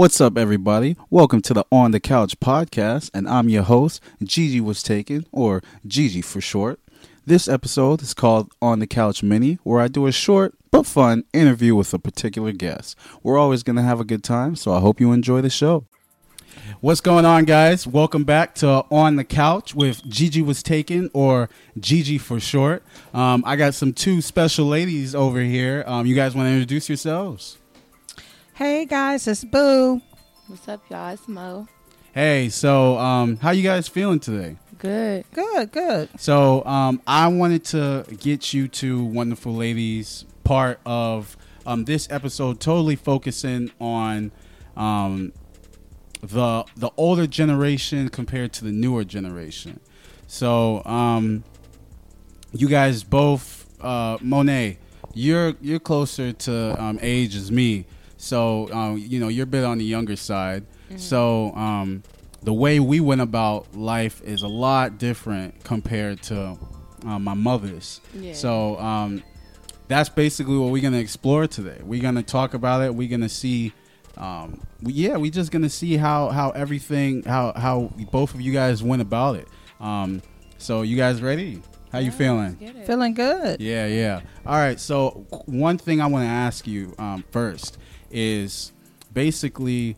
What's up, everybody? Welcome to the On the Couch podcast, and I'm your host, Gigi Was Taken, or Gigi for short. This episode is called On the Couch Mini, where I do a short but fun interview with a particular guest. We're always going to have a good time, so I hope you enjoy the show. What's going on, guys? Welcome back to On the Couch with Gigi Was Taken, or Gigi for short. Um, I got some two special ladies over here. Um, you guys want to introduce yourselves? Hey guys, it's Boo. What's up, y'all? It's Mo. Hey, so um, how you guys feeling today? Good. Good, good. So um, I wanted to get you two wonderful ladies part of um, this episode, totally focusing on um, the the older generation compared to the newer generation. So um, you guys both, uh, Monet, you're you're closer to um, age as me. So um, you know you're a bit on the younger side. So um, the way we went about life is a lot different compared to um, my mother's. Yeah. So um, that's basically what we're gonna explore today. We're gonna talk about it. We're gonna see. Um, we, yeah, we're just gonna see how how everything how how both of you guys went about it. Um, so you guys ready? How you feeling? Feeling good. Yeah, yeah. All right. So one thing I want to ask you um, first is basically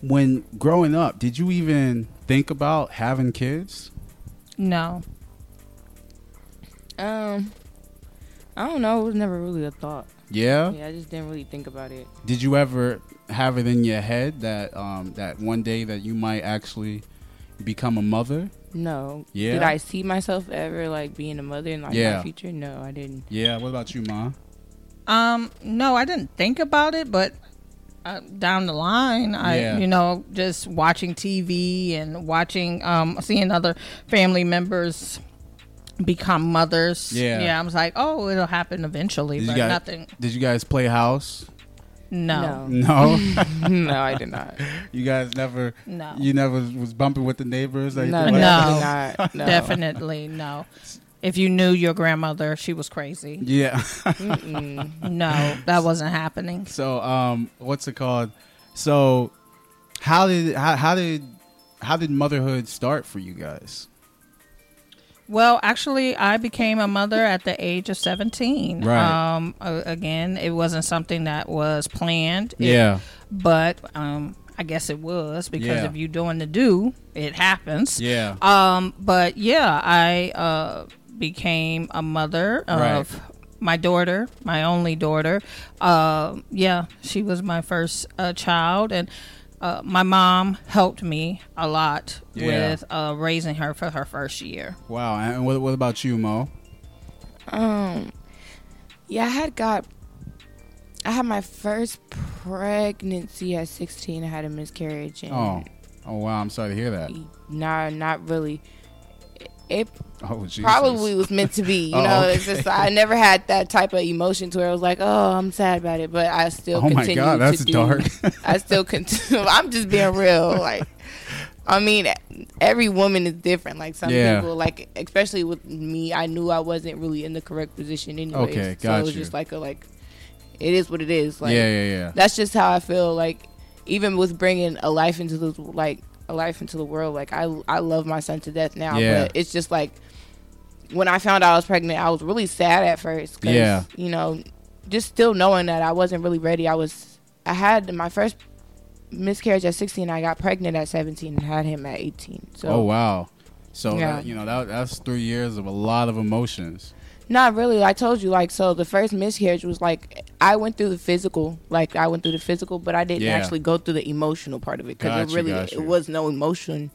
when growing up, did you even think about having kids? No. Um, I don't know. It was never really a thought. Yeah. Yeah, I just didn't really think about it. Did you ever have it in your head that um, that one day that you might actually become a mother? No. Yeah? Did I see myself ever like being a mother in like Yeah. my future? No, I didn't. Yeah. What about you, Ma? Um, no, I didn't think about it, but uh, down the line, I, Yeah. you know, just watching TV and watching, um, seeing other family members become mothers. Yeah. Yeah, I was like, oh, it'll happen eventually, Did but guys- nothing. Did you guys play house? No. No. no, I did not. you guys never. No. You never was bumping with the neighbors. or No, anything like No. not. No. Definitely no. If you knew your grandmother, she was crazy. Yeah. No, that wasn't happening. So, um, what's it called? So, how did how, how did how did motherhood start for you guys? Well, actually, I became a mother at the age of 17. Right. Um, again, it wasn't something that was planned. It- yeah, But um, I guess it was because Yeah. if you're doing the do, it happens. yeah, Um, but yeah, I uh, became a mother of Right. my daughter, my only daughter. Uh, yeah, she was my first uh, child, and uh, my mom helped me a lot Yeah. with uh, raising her for her first year. wow. And what, what about you, Mo? Um, yeah, I had got. I had my first pregnancy at 16. I had a miscarriage. And Oh, oh wow. I'm sorry to hear that. Nah, not really. It Oh, probably was meant to be. You Oh, know, it's just I never had that type of emotion to where I was like, oh, I'm sad about it, but I still Oh my continue God, that's to do. dark. I still continue. I'm just being real. Like, I mean, every woman is different. Like some Yeah. people, like especially with me, I knew I wasn't really in the correct position anyway. Okay, so it was you. just like a like, it is what it is. Like, yeah, yeah, yeah. that's just how I feel. Like even with bringing a life into the like a life into the world, like I I love my son to death now. Yeah. But it's just like when I found out I was pregnant, I was really sad at first. 'cause, Yeah. You know, just still knowing that I wasn't really ready. I was I had my first miscarriage at 16. I got pregnant at 17 and had him at 18. So oh wow. So Yeah. that, you know that that's three years of a lot of emotions. Not really. I told you, like, so the first miscarriage was like I went through the physical, like I went through the physical, but I didn't Yeah. actually go through the emotional part of it because Got it really got you. it was no emotion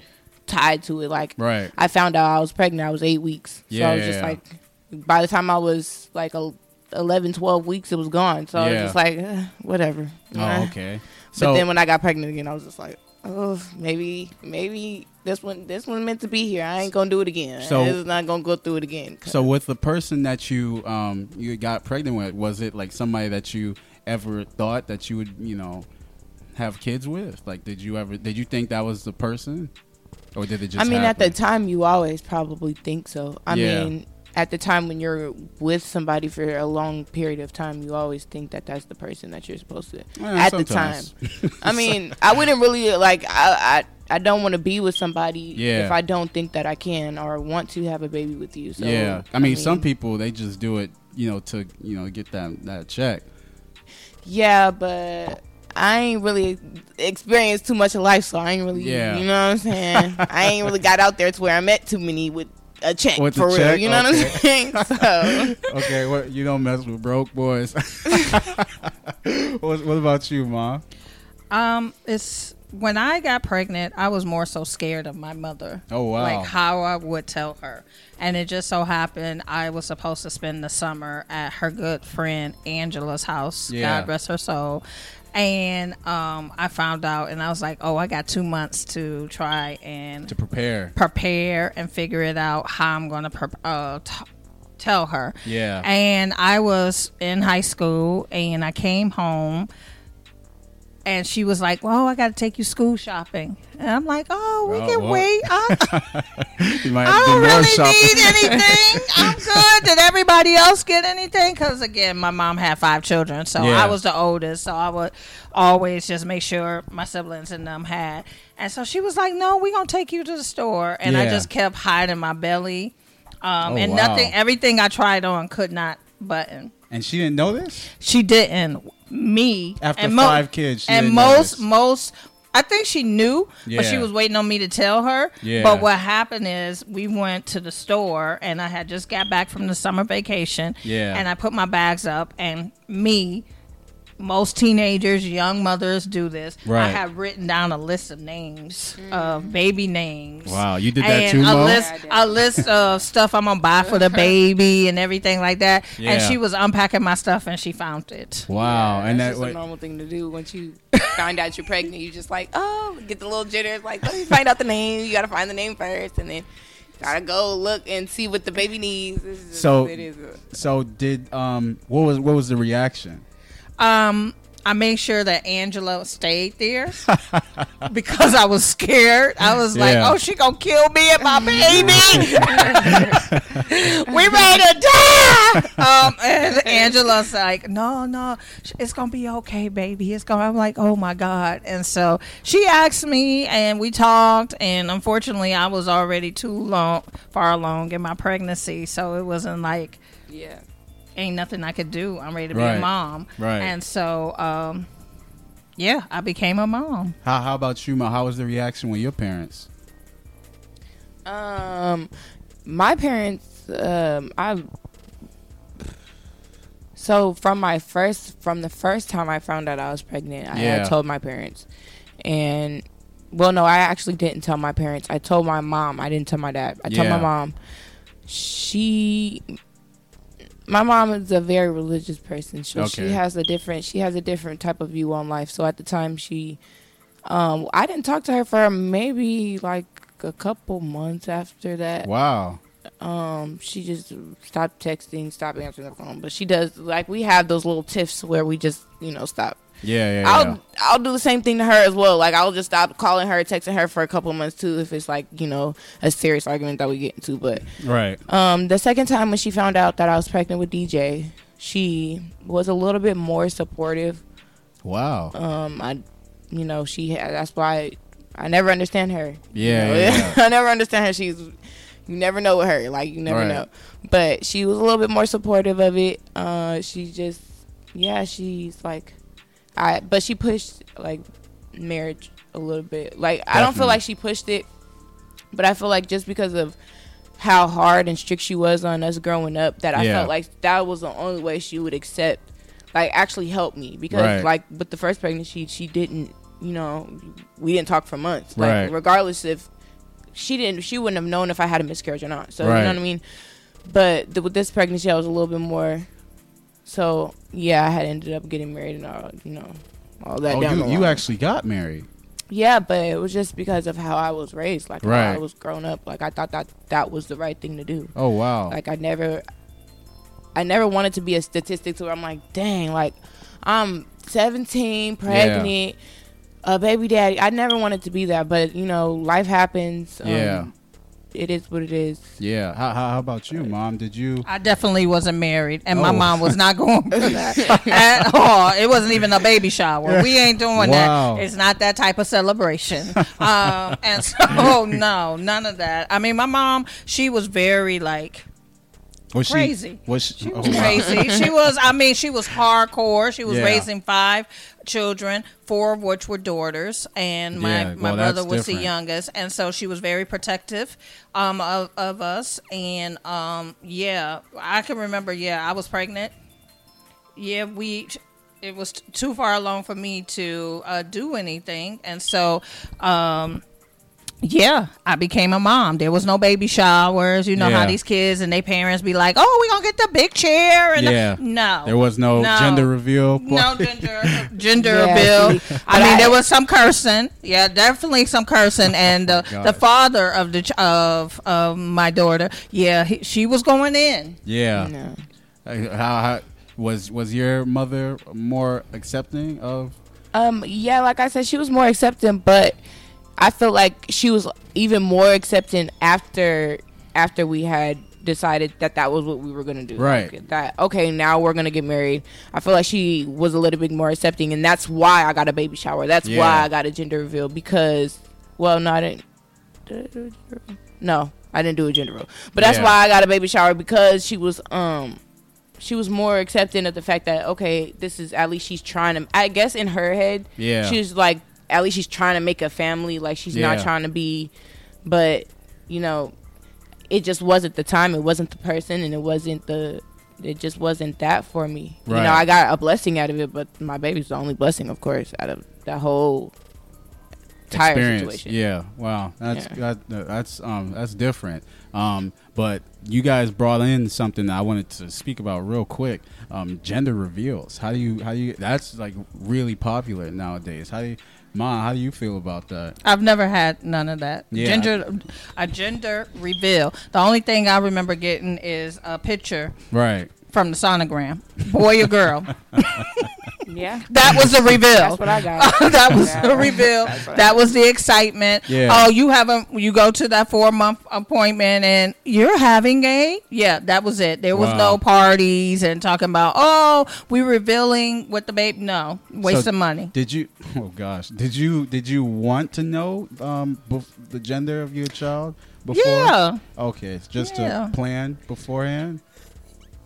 tied to it. Like Right. I found out I was pregnant. I was eight weeks, so I was yeah, just yeah. like, by the time I was like a 11, 12 weeks, it was gone. So I Yeah. was just like, eh, whatever. Oh, okay. But So then when I got pregnant again, I was just like, oh, maybe, maybe this one, this one meant to be here. I ain't gonna do it again. So- this is not gonna go through it again. so with the person that you um you got pregnant with, was it like somebody that you ever thought that you would you know have kids with? Like, did you ever did you think that was the person, or did it just? I mean, at the time, you always probably think so. I Yeah. mean, at the time when you're with somebody for a long period of time, you always think that that's the person that you're supposed to. Well, at the time. I mean, I wouldn't really like. I I, I don't want to be with somebody Yeah. if I don't think that I can or want to have a baby with you. So yeah, I mean, some people they just do it, you know, to you know get that that check. Yeah, but I ain't really experienced too much of life, so I ain't really. Yeah. You know what I'm saying? I ain't really got out there to where I met too many with a check With for real. check? You know what I'm Okay. saying? So. Okay, what you don't mess with broke boys. what, what about you, mom? Um, it's when I got pregnant, I was more so scared of my mother. Oh wow, Like how I would tell her. And it just so happened I was supposed to spend the summer at her good friend Angela's house. Yeah. God rest her soul. And um, I found out, and I was like, "Oh, I got two months to try and to prepare. prepare and figure it out how I'm going to pre- uh, t- tell her." Yeah, And I was in high school and I came home and she was like, Well, I got to take you school shopping. And I'm like, Oh, we Oh, can well. wait. I, I don't really shopping. need anything. I'm good. Did everybody else get anything? Because again, my mom had five children. So Yeah. I was the oldest. So I would always just make sure my siblings and them had. And so she was like, No, we're going to take you to the store. And I just kept hiding my belly. Um, Oh, and wow. nothing, everything I tried on could not button. and she didn't know this She didn't. Me after and five kids. And most most. I think she knew, but she was waiting on me to tell her. Yeah. But what happened is we went to the store, and I had just got back from the summer vacation. Yeah. And I put my bags up, and me. Most teenagers, young mothers do this. Right. I have written down a list of names, of baby names. Wow, you did that and too, a Mo? list, Yeah, did. a list of stuff I'm gonna buy for the baby and everything like that. Yeah. And she was unpacking my stuff, and she found it. Wow, and that's that just what, a normal thing to do once you find out you're pregnant. You just like, oh, get the little jitters. Like, let me find out the name. You gotta find the name first, and then gotta go look and see what the baby needs. Just- So- it is. a- so did um what was what was the reaction? Um, I made sure that Angela stayed there because I was scared. I was like, Yeah. "Oh, she gonna kill me and my baby. we ready to die." Um, and Angela's like, "No, no, it's gonna be okay, baby. It's gonna." I'm like, "Oh my god!" And so she asked me, and we talked. And unfortunately, I was already too long, far along in my pregnancy, so it wasn't like Yeah. Ain't nothing I could do. I'm ready to be Right. a mom. Right. And so, um, yeah, I became a mom. How how about you, Mo? How was the reaction with your parents? Um, my parents, um, I. So from my first, from the first time I found out I was pregnant, I Yeah. had told my parents, and well, no, I actually didn't tell my parents. I told my mom. I didn't tell my dad. I told my mom. She, my mom is a very religious person, so Okay. she has a different. She has a different type of view on life. So at the time, she, um, I didn't talk to her for maybe like a couple months after that. Wow. Um, she just stopped texting, stopped answering the phone. But she does like we have those little tiffs where we just you know stop. Yeah, yeah, yeah. I'll I'll do the same thing to her as well. Like I'll just stop calling her, texting her for a couple months too if it's like you know a serious argument that we get into. But right. um, the second time when she found out that I was pregnant with DJ, she was a little bit more supportive. Wow. Um, I, you know, she had, that's why I never understand her. Yeah, You know? yeah, I never understand her. She's you never know with her. Like you never Right. know. But she was a little bit more supportive of it. Uh, she just yeah, she's like I but she pushed like marriage a little bit. Like I don't feel like she pushed it, but I feel like just because of how hard and strict she was on us growing up that I Yeah. felt like that was the only way she would accept like actually help me because Right. like with the first pregnancy she didn't you know we didn't talk for months like Right. regardless if she didn't she wouldn't have known if I had a miscarriage or not so you know what I mean but th- with this pregnancy I was a little bit more so yeah I had ended up getting married and all you know all that Oh, down you you actually got married. Yeah, but it was just because of how I was raised, like how Right. I was grown up. Like I thought that that was the right thing to do. Oh wow. Like I never, I never wanted to be a statistic to where I'm like, dang, like I'm 17, pregnant, a baby daddy. I never wanted to be that, but you know, life happens. Um, Yeah. It is what it is. Yeah. How, how, how about you, mom? Did you? I definitely wasn't married, and my Oh. mom was not going for that at all. It wasn't even a baby shower. We ain't doing Wow. that. It's not that type of celebration. um, and so, no, none of that. I mean, my mom, she was very like Was she Crazy. Was she, She oh, was wow. crazy. She was. I mean, she was hardcore. She was Yeah. raising five children, four of which were daughters, and my Yeah, my well, brother was the youngest, and so she was very protective um, of of us. And um, yeah, I can remember. Yeah, I was pregnant. Yeah, we. It was t- too far along for me to uh, do anything, and so. Um, yeah, I became a mom. There was no baby showers. You know Yeah. how these kids and their parents be like, "Oh, we gonna get the big chair." And Yeah. no, There was no, No. gender reveal. no gender gender Yeah, bill. I mean, I- there was some cursing. Yeah, definitely some cursing. And the, God. the father of the ch- of of my daughter, yeah, he, she was going in. Yeah. No. Uh, How, how was was your mother more accepting of? Um, yeah, like I said, she was more accepting, but I feel like she was even more accepting after after we had decided that that was what we were gonna do. Right. Like, that okay, now we're gonna get married. I feel like she was a little bit more accepting, and that's why I got a baby shower. That's Yeah. why I got a gender reveal because, well, no, I didn't. Did I do a gender reveal? No, I didn't do a gender reveal, but that's Yeah. why I got a baby shower because she was um she was more accepting of the fact that okay, this is at least she's trying to. I guess in her head, Yeah. she's like at least she's trying to make a family. Like she's Yeah. not trying to be, but you know, it just wasn't the time. It wasn't the person, and it wasn't the. It just wasn't that for me. You know, I got a blessing out of it, but my baby's the only blessing, of course, out of that whole entire experience. situation. Yeah. Wow. That's Yeah. that, that's um that's different. Um, but you guys brought in something that I wanted to speak about real quick. Um, gender reveals. How do you how do you? That's like really popular nowadays. How do you, Ma? How do you feel about that? I've never had none of that. Yeah. Gender a gender reveal. The only thing I remember getting is a picture Right. from the sonogram, boy or girl. Yeah, That was the reveal. that's what I got. that was Yeah. the reveal. That's what I That was the excitement. Yeah. Oh, you have a you go to that four month appointment and you're having a yeah. That was it. There was Wow. no parties and talking about oh we revealing with the babe. No, waste So of money. Did you? Oh gosh. Did you? Did you want to know um bef- the gender of your child before? Yeah, Okay. Just Yeah. to plan beforehand.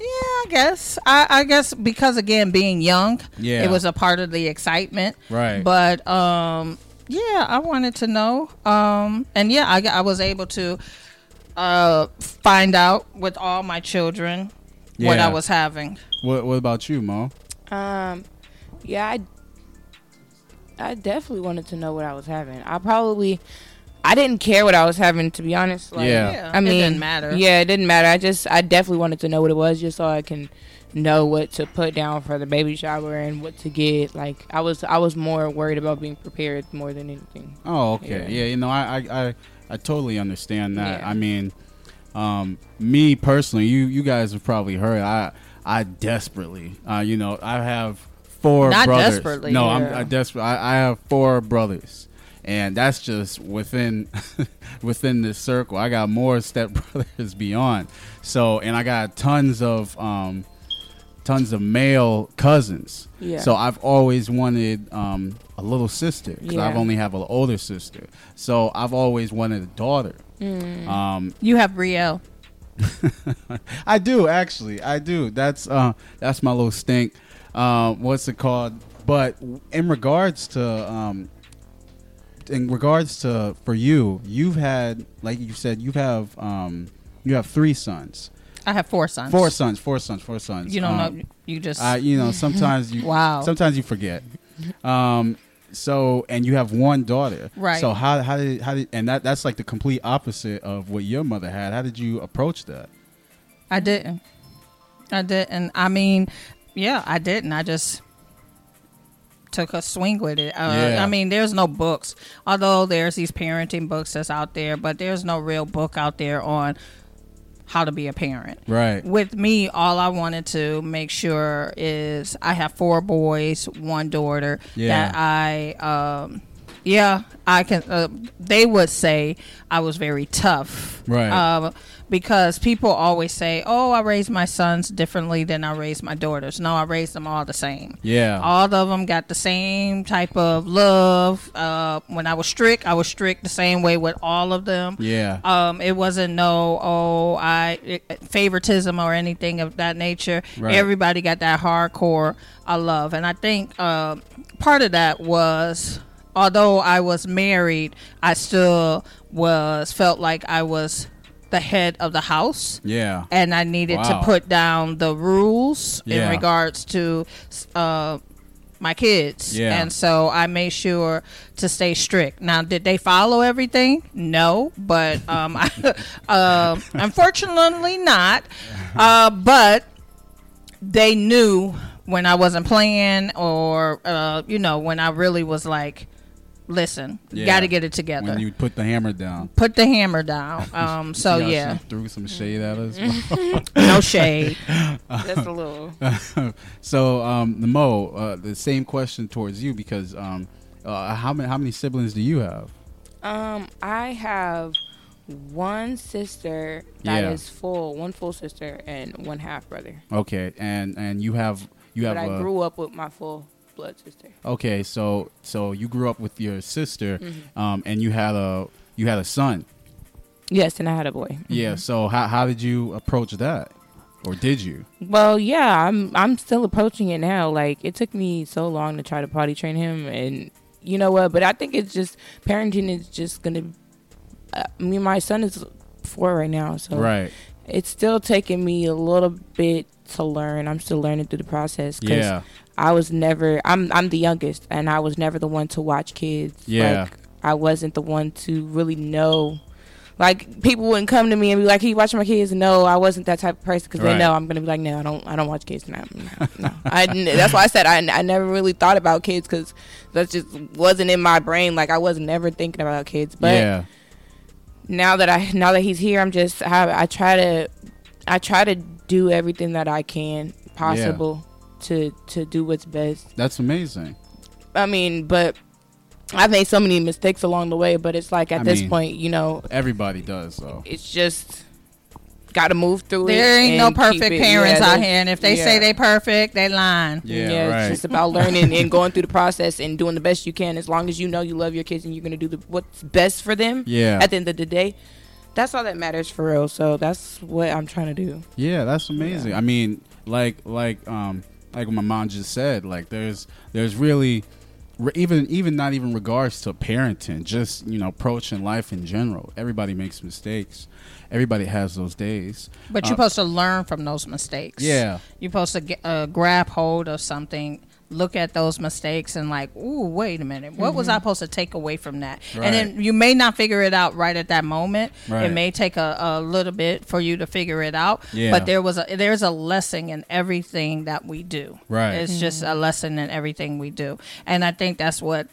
Yeah. I guess I, I guess because again being young, Yeah. it was a part of the excitement. Right. But um, yeah, I wanted to know. Um, and yeah, I, I was able to uh, find out with all my children what I was having. What What about you, Mo? Um, yeah, I, I definitely wanted to know what I was having. I probably, I didn't care what I was having to be honest. Like, Yeah. I mean, it didn't matter. Yeah, it didn't matter. I just, I definitely wanted to know what it was, just so I can know what to put down for the baby shower and what to get. Like, I was, I was more worried about being prepared more than anything. Oh, okay. Yeah, Yeah. you know, I, I, I, I totally understand that. Yeah. I mean, um, me personally, you, you guys have probably heard. I, I desperately, uh, you know, I have four Not brothers. desperately, No, I'm. I desperate. I, I have four brothers, and that's just within, within this circle. I got more stepbrothers beyond. So, and I got tons of, um, tons of male cousins. Yeah. So I've always wanted um, a little sister because Yeah. I've only have an older sister. So I've always wanted a daughter. Mm. Um, You have Brielle. I do actually. I do. That's uh, that's my little stink. Um, what's it called? But in regards to um, in regards to for you, you've had like you said, you have um, you have three sons, I have four sons. four sons, four sons, four sons. You don't Um, know. You just. I, you know, sometimes you Wow. Sometimes you forget. Um, so and you have one daughter, Right. So how how did how did and that that's like the complete opposite of what your mother had. How did you approach that? I didn't. I didn't. I mean, yeah, I didn't. I just took a swing with it. Uh, Yeah. I mean, there's no books, although there's these parenting books that's out there, but there's no real book out there on how to be a parent. Right. With me, all I wanted to make sure is I have four boys, one daughter Yeah. that I um, Yeah, I can. Uh, they would say I was very tough, Right. Um, because people always say, "Oh, I raised my sons differently than I raised my daughters." No, I raised them all the same. Yeah. All of them got the same type of love. Uh, when I was strict, I was strict the same way with all of them. yeah. Um, it wasn't no oh I it- favoritism or anything of that nature. Right. Everybody got that hardcore I love, and I think uh, part of that was although I was married, I still was felt like I was the head of the house yeah. and I needed Wow. to put down the rules Yeah. in regards to uh, my kids. Yeah. And so I made sure to stay strict. Now, did they follow everything? No, but um, I, uh, unfortunately not. Uh, but they knew when I wasn't playing or, uh, you know, when I really was like, listen, you Yeah. got to get it together. When you put the hammer down. Put the hammer down. Um, so, See how yeah, She threw some shade at us. no shade. Just a little. so, um, the Mo, uh, the same question towards you because um, uh, how many how many siblings do you have? Um, I have one sister that is Yeah. full, one full sister, and one half brother. Okay, and and you have you have But I a- grew up with my full blood sister. okay. So so you grew up with your sister, Mm-hmm. um, and you had a you had a son. Yes, and I had a boy. Yeah. So how how did you approach that, or did you? Well, yeah, I'm I'm still approaching it now. Like it took me so long to try to potty train him, and you know what? But I think it's just parenting is just gonna. Uh, I mean, my son is four right now, so Right. it's still taking me a little bit to learn. I'm still learning through the process. 'cause Yeah. I was never. I'm I'm the youngest, and I was never the one to watch kids. Yeah. Like, I wasn't the one to really know. Like people wouldn't come to me and be like, "Hey, you watching my kids?" No, I wasn't that type of person because Right. they know I'm gonna be like, "No, I don't. I don't watch kids now." No, no. I, that's why I said I never really thought about kids because that just wasn't in my brain. Like I was never thinking about kids. But yeah. now that I now that he's here, I'm just I, I try to I try to do everything that I can possible to to do what's best. That's amazing. I mean, but I've made so many mistakes along the way. But it's like at I this mean- point, you know, Everybody does so. it's just got to move through it. There ain't no perfect parents yeah, out here, and if they yeah. say they perfect, they lying. Yeah. yeah, right. it's just about learning and going through the process and doing the best you can. As long as you know you love your kids and you're gonna do the what's best for them. Yeah. At the end of the day, that's all that matters for real. So that's what I'm trying to do. Yeah, that's amazing. I mean, like like um like my mom just said, like there's there's really even even not even regards to parenting, just you know approaching life in general. Everybody makes mistakes. Everybody has those days. But Uh, you're supposed to learn from those mistakes. Yeah. You're supposed to get, uh, grab hold of something, look at those mistakes, and like, ooh, wait a minute, what was I mm-hmm. supposed to take away from that? Right. And then you may not figure it out right at that moment. Right. It may take a, a little bit for you to figure it out. Yeah. But there was a there's a lesson in everything that we do. Right. It's just a mm-hmm. lesson in everything we do, and I think that's what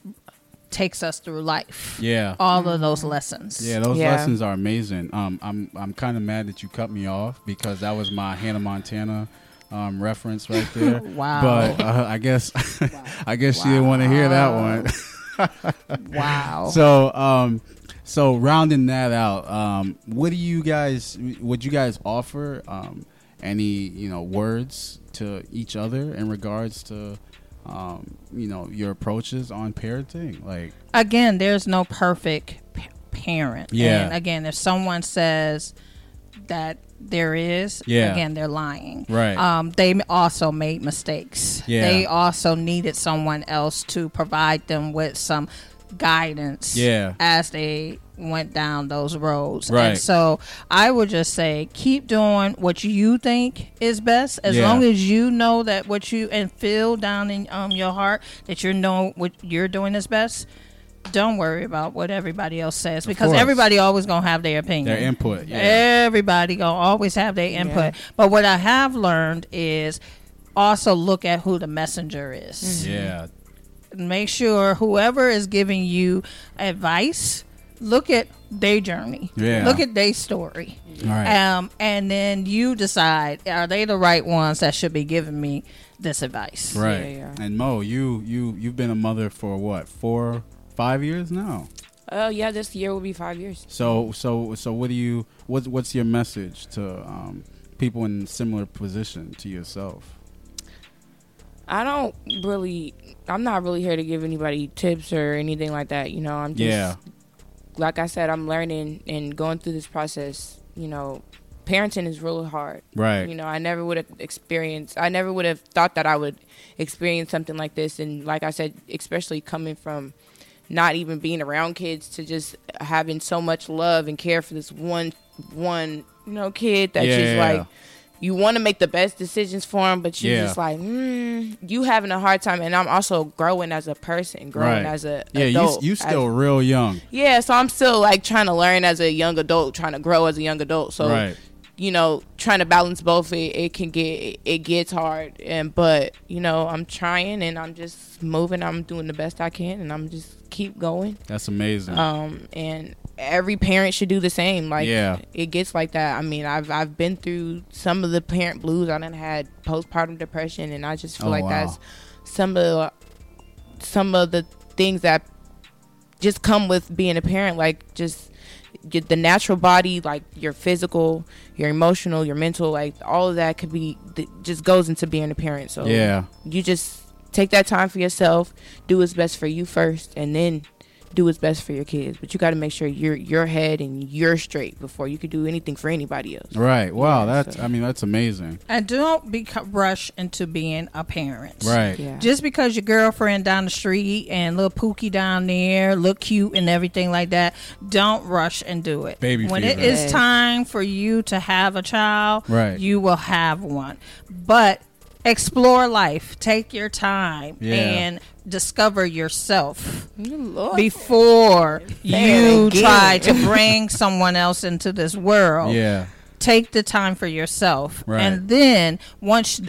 takes us through life. Yeah. All of those mm-hmm. lessons. Yeah, those Yeah. lessons are amazing. Um, I'm I'm kind of mad that you cut me off because that was my Hannah Montana um, reference right there. Wow. But uh, I guess I guess she didn't want to hear that one. Wow. So, um, so rounding that out, um, what do you guys? Would you guys offer um, any you know words to each other in regards to um, you know your approaches on parenting? Like, again, there's no perfect p- parent. Yeah. And again, if someone says that there is, Yeah. again, they're lying. Right. Um, they also made mistakes. Yeah. They also needed someone else to provide them with some guidance. Yeah. As they went down those roads. Right. And so I would just say keep doing what you think is best as Yeah. long as you know that what you and feel down in um your heart that you know what you're doing is best. Don't worry about what everybody else says because course. everybody always gonna have their opinion. Their input, yeah. Everybody gonna always have their input. But what I have learned is also look at who the messenger is yeah, make sure whoever is giving you advice look at their journey Yeah. look at their story all right, um, and then you decide are they the right ones that should be giving me this advice right. yeah, yeah. And Mo, you you you've been a mother for what four five years now. Oh yeah, this year will be five years. So so so what do you what what's your message to um, people in similar position to yourself? I don't really. I'm not really here to give anybody tips or anything like that. You know, I'm just Yeah. like I said, I'm learning and going through this process. You know, parenting is really hard. Right. You know, I never would have experienced. I never would have thought that I would experience something like this. And like I said, especially coming from not even being around kids to just having so much love and care for this one one you know kid that just Yeah. like you want to make the best decisions for him, but you're Yeah. just like, mm, you having a hard time. And I'm also growing as a person, growing Right. as a yeah, adult. you you as- still real young. yeah, so I'm still like trying to learn as a young adult, trying to grow as a young adult. So right. you know, trying to balance both, it, it can get it gets hard. And but you know, I'm trying and I'm just moving. I'm doing the best I can, and I'm just keep going. That's amazing. Um, and every parent should do the same. Like, Yeah. it gets like that. I mean, I've I've been through some of the parent blues. I done had postpartum depression, and I just feel Oh, like wow. that's some of the, some of the things that just come with being a parent. Like just the natural body, like your physical, your emotional, your mental, like all of that could be just goes into being a parent. So yeah. you just take that time for yourself, do what's best for you first, and then do what's best for your kids. But you got to make sure you're your head and you're straight before you can do anything for anybody else. Right. Wow. Yeah, That's so- I mean that's amazing. And don't be rush into being a parent. Right. Yeah. Just because your girlfriend down the street and little Pookie down there look cute and everything like that, don't rush and do it. Baby when fever. it is time for you to have a child, Right. you will have one. But explore life. Take your time Yeah. and discover yourself Lord. before you try to bring someone else into this world Yeah. take the time for yourself Right. and then once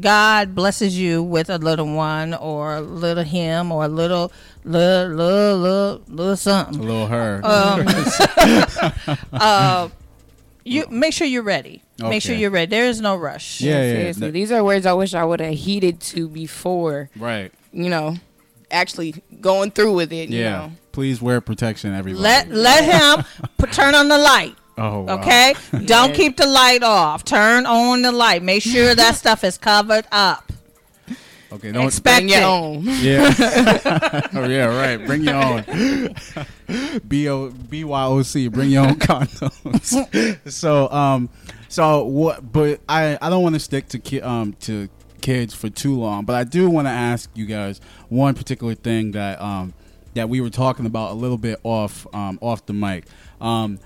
god blesses you with a little one or a little him or a little little little little, little A little her. um, uh, you make sure you're ready make sure you're ready there is no rush Yeah, yeah, Seriously, that- these are words I wish I would have heeded to before, right. you know, actually going through with it. You Yeah. know. Please wear protection, everybody. let let him put, turn on the light oh. Wow. okay don't Yeah. keep the light off turn on the light make sure that stuff is covered up Okay. Don't. expect Bring your own. Yeah. oh yeah. Right. Bring your own. B O B Y O C. Bring your own condoms. so um, so what? But I I don't want to stick to ki- um to kids for too long. But I do want to ask you guys one particular thing that um that we were talking about a little bit off um off the mic um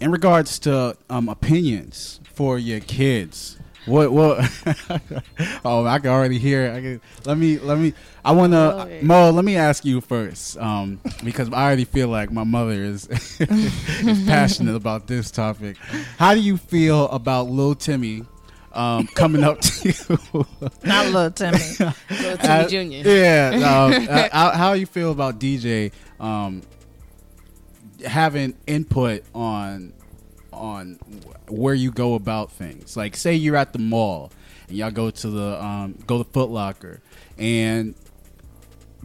in regards to um opinions for your kids. What what? oh, I can already hear. It. I can, let me let me. I wanna it. Mo. Let me ask you first, um, because I already feel like my mother is is passionate about this topic. How do you feel about Lil Timmy um, coming up to you? not little timmy Little Timmy Uh, Jr. Yeah. um, uh, how, how you feel about DJ um, having input on on where you go about things? Like, say you're at the mall and y'all go to the um, go to Foot Locker and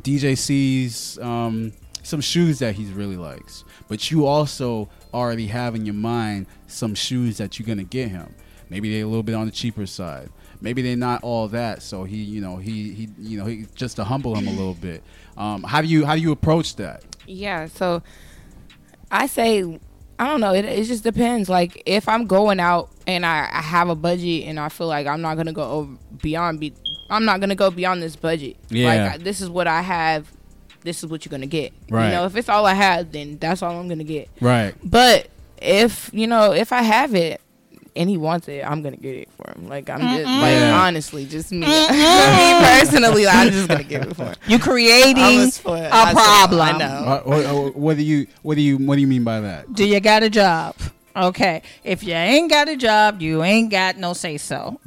DJ sees um, some shoes that he really likes, but you also already have in your mind some shoes that you're gonna get him. Maybe they're a little bit on the cheaper side. Maybe they're not all that. So he, you know, he, he, you know, he just to humble him a little bit. Um, how do you how do you approach that? Yeah, so I say I don't know. It, it just depends. Like if I'm going out and I, I have a budget and I feel like I'm not gonna go over beyond be I'm not gonna go beyond this budget. Yeah. Like I, this is what I have. This is what you're gonna get. Right. You know, if it's all I have, then that's all I'm gonna get. Right. But if you know, if I have it and he wants it, I'm gonna get it for him. Like I'm just like Yeah. honestly, just me, me personally, like, I'm just gonna get it for him. you creating I was for- a I said, problem I know. What, what, what do you what do you what do you mean by that? do you got a job okay if you ain't got a job you ain't got no say so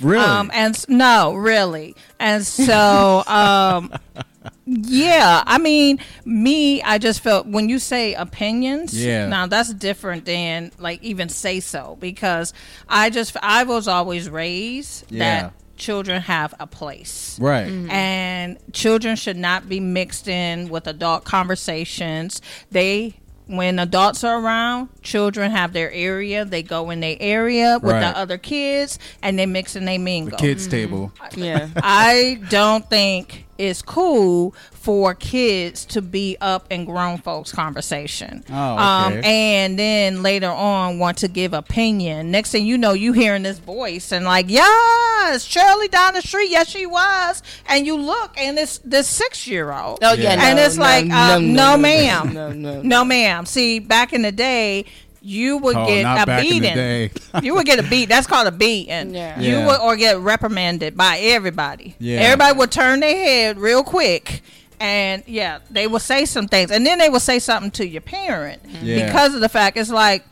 Really? um and no really and so um yeah i mean me i just felt when you say opinions Yeah. now that's different than like even say so because i just i was always raised Yeah. that children have a place. Right. Mm-hmm. And children should not be mixed in with adult conversations. They when adults are around, children have their area. They go in their area with Right. the other kids and they mix and they mingle. The mingle. kids table. Yeah. I don't think it's cool for kids to be up in grown folks' conversation. Oh, um, okay. and then later on want to give opinion. Next thing you know, you hearing this voice and like, yes, Shirley down the street, yes she was. And you look and it's this six year old. Oh yeah, Yeah. no, And it's no, like, uh, no, ma'am. no, no, No, ma'am. See, back in the day, you would Oh, get not a back in the beating. day. you would get a beat. That's called a beating. Yeah. You Yeah. would or get reprimanded by everybody. Yeah. Everybody would turn their head real quick. And yeah, they will say some things, and then they will say something to your parent Yeah. because of the fact it's like,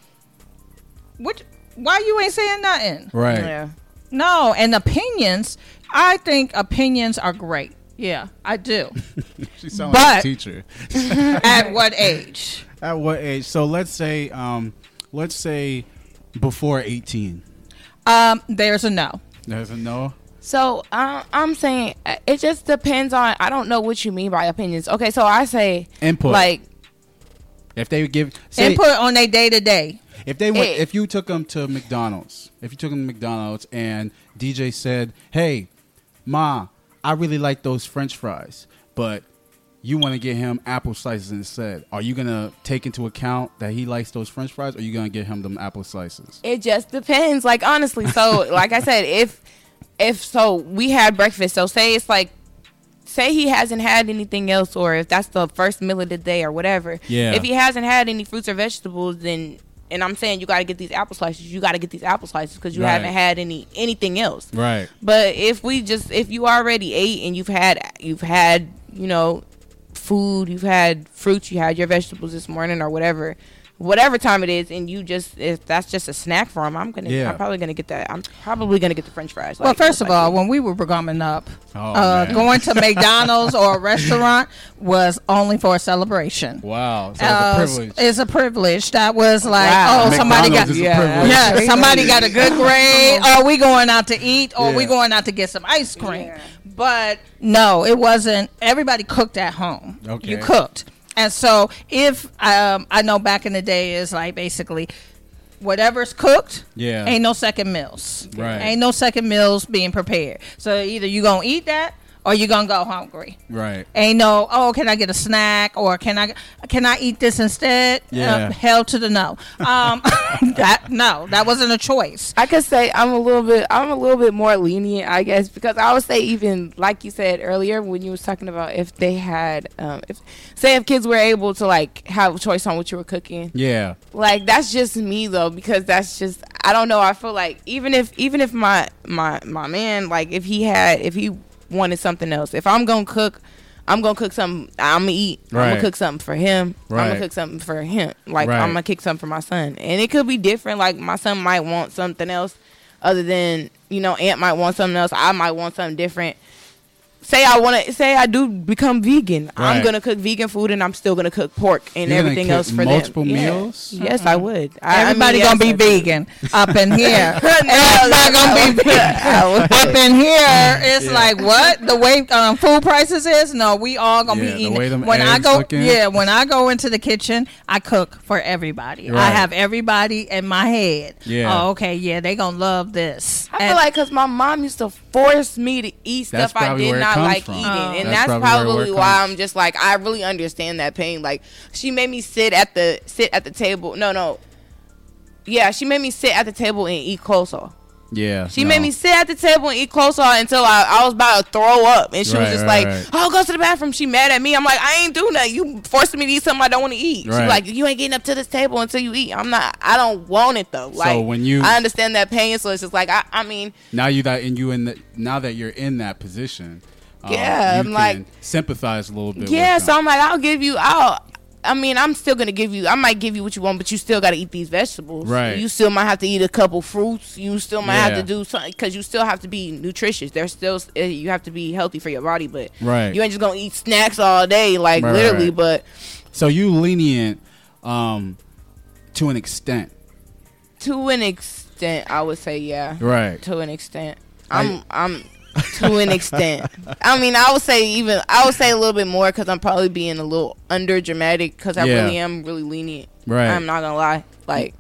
what? Why you ain't saying nothing? Right. Yeah. No, and opinions. I think opinions are great. Yeah, I do. She sounds like a teacher. At what age? At what age? So let's say, um, let's say before eighteen. Um, there's a no. There's a no. So uh, I'm saying uh, it just depends on. I don't know what you mean by opinions. Okay, so I say Input. like If they give say, Input on their day to day. if they went, if you took them to McDonald's, if you took them to McDonald's and DJ said, "Hey, Ma, I really like those French fries, but you want to get him apple slices instead. Are you gonna take into account that he likes those French fries, or are you gonna get him them apple slices? it just depends. Like honestly, so like I said, if if so, we had breakfast. So say it's like. Say he hasn't had anything else, or if that's the first meal of the day, or whatever. Yeah. If he hasn't had any fruits or vegetables, then and I'm saying you got to get these apple slices. You got to get these apple slices because you Right. haven't had any anything else. Right. But if we just if you already ate and you've had you've had you know food, you've had fruits, you had your vegetables this morning or whatever, whatever time it is, and you just if that's just a snack for him, I'm gonna Yeah. I'm probably gonna get that. I'm probably gonna get the French fries. Well, like, first of most all, likely. when we were growing up, Oh, uh, going to McDonald's or a restaurant was only for a celebration. Wow, so Uh, it's a privilege. It's a privilege. That was like, Wow. oh, somebody got a Yeah. yeah, somebody got a good grade. Or we going out to eat, or we going out to get some ice cream. Yeah. But no, it wasn't. Everybody cooked at home. Okay. You cooked, and so if um, I know back in the day is like basically whatever's cooked. Yeah. Ain't no second meals. Right. Ain't no second meals being prepared. So either you gonna eat that or you gonna go hungry. Right. Ain't no, oh, can I get a snack or can I can I eat this instead? Yeah. Uh, hell to the no. Um, that no, that wasn't a choice. I could say I'm a little bit I'm a little bit more lenient, I guess, because I would say even like you said earlier when you was talking about if they had um if say if kids were able to like have a choice on what you were cooking. Yeah. Like that's just me though because that's just I don't know, I feel like even if even if my my my man like if he had if he wanted something else, if I'm going to cook I'm gonna cook something. I'm gonna eat. I'm gonna cook something for him. I'm gonna cook something for him. Like Right. I'm gonna cook something for my son, and it could be different. Like my son might want something else, other than you know, Aunt might want something else. I might want something different. Say I want to say I do become vegan. I'm gonna cook vegan food, and I'm still gonna cook pork and You're everything cook else for multiple them. Yeah. meals? Yes, I would. I- I mean, Everybody yes, gonna be I vegan up in here. No, Everybody gonna be I would. up in here. It's Yeah. like what the way um, food prices is. No, we all gonna Yeah, be the eating. way them when I go, looking. yeah, when I go into the kitchen, I cook for everybody. I have everybody in my head. Yeah. Oh, okay. Yeah, they gonna love this. I And- feel like because my mom used to force me to eat stuff I did not like from. eating, Oh. and That's that's, probably probably why comes. I'm just like I really understand that pain. Like she made me sit at the sit at the table. No, no, yeah, she made me sit at the table and eat coleslaw. Yeah. She no. made me sit at the table and eat coleslaw until I, I was about to throw up, and she Right, was just right, like, right. "Oh, go to the bathroom." She mad at me. I'm like, "I ain't doing that. You forcing me to eat something I don't want to eat." Right. She like, "You ain't getting up to this table until you eat." I'm not. I don't want it though. Like when you- I understand that pain, so it's just like I. I mean. now you that and you in the now that you're in that position. Um, Yeah, I'm like- sympathize a little bit. Yeah, so. I'm like, I'll give you. I'll. I mean, I'm still gonna give you. I might give you what you want, but you still got to eat these vegetables. Right. You still might have to eat a couple fruits. You still might have to do something because you still have to be nutritious. There's still uh, you have to be healthy for your body, but Right. you ain't just gonna eat snacks all day, like Right, literally. right. But so you lenient um, to an extent, to an extent, I would say yeah. right? To an extent, I'm I'm to an extent. I mean, I would say even I would say a little bit more because I'm probably being a little under dramatic because I Yeah. really am really lenient. Right. I'm not gonna lie. Like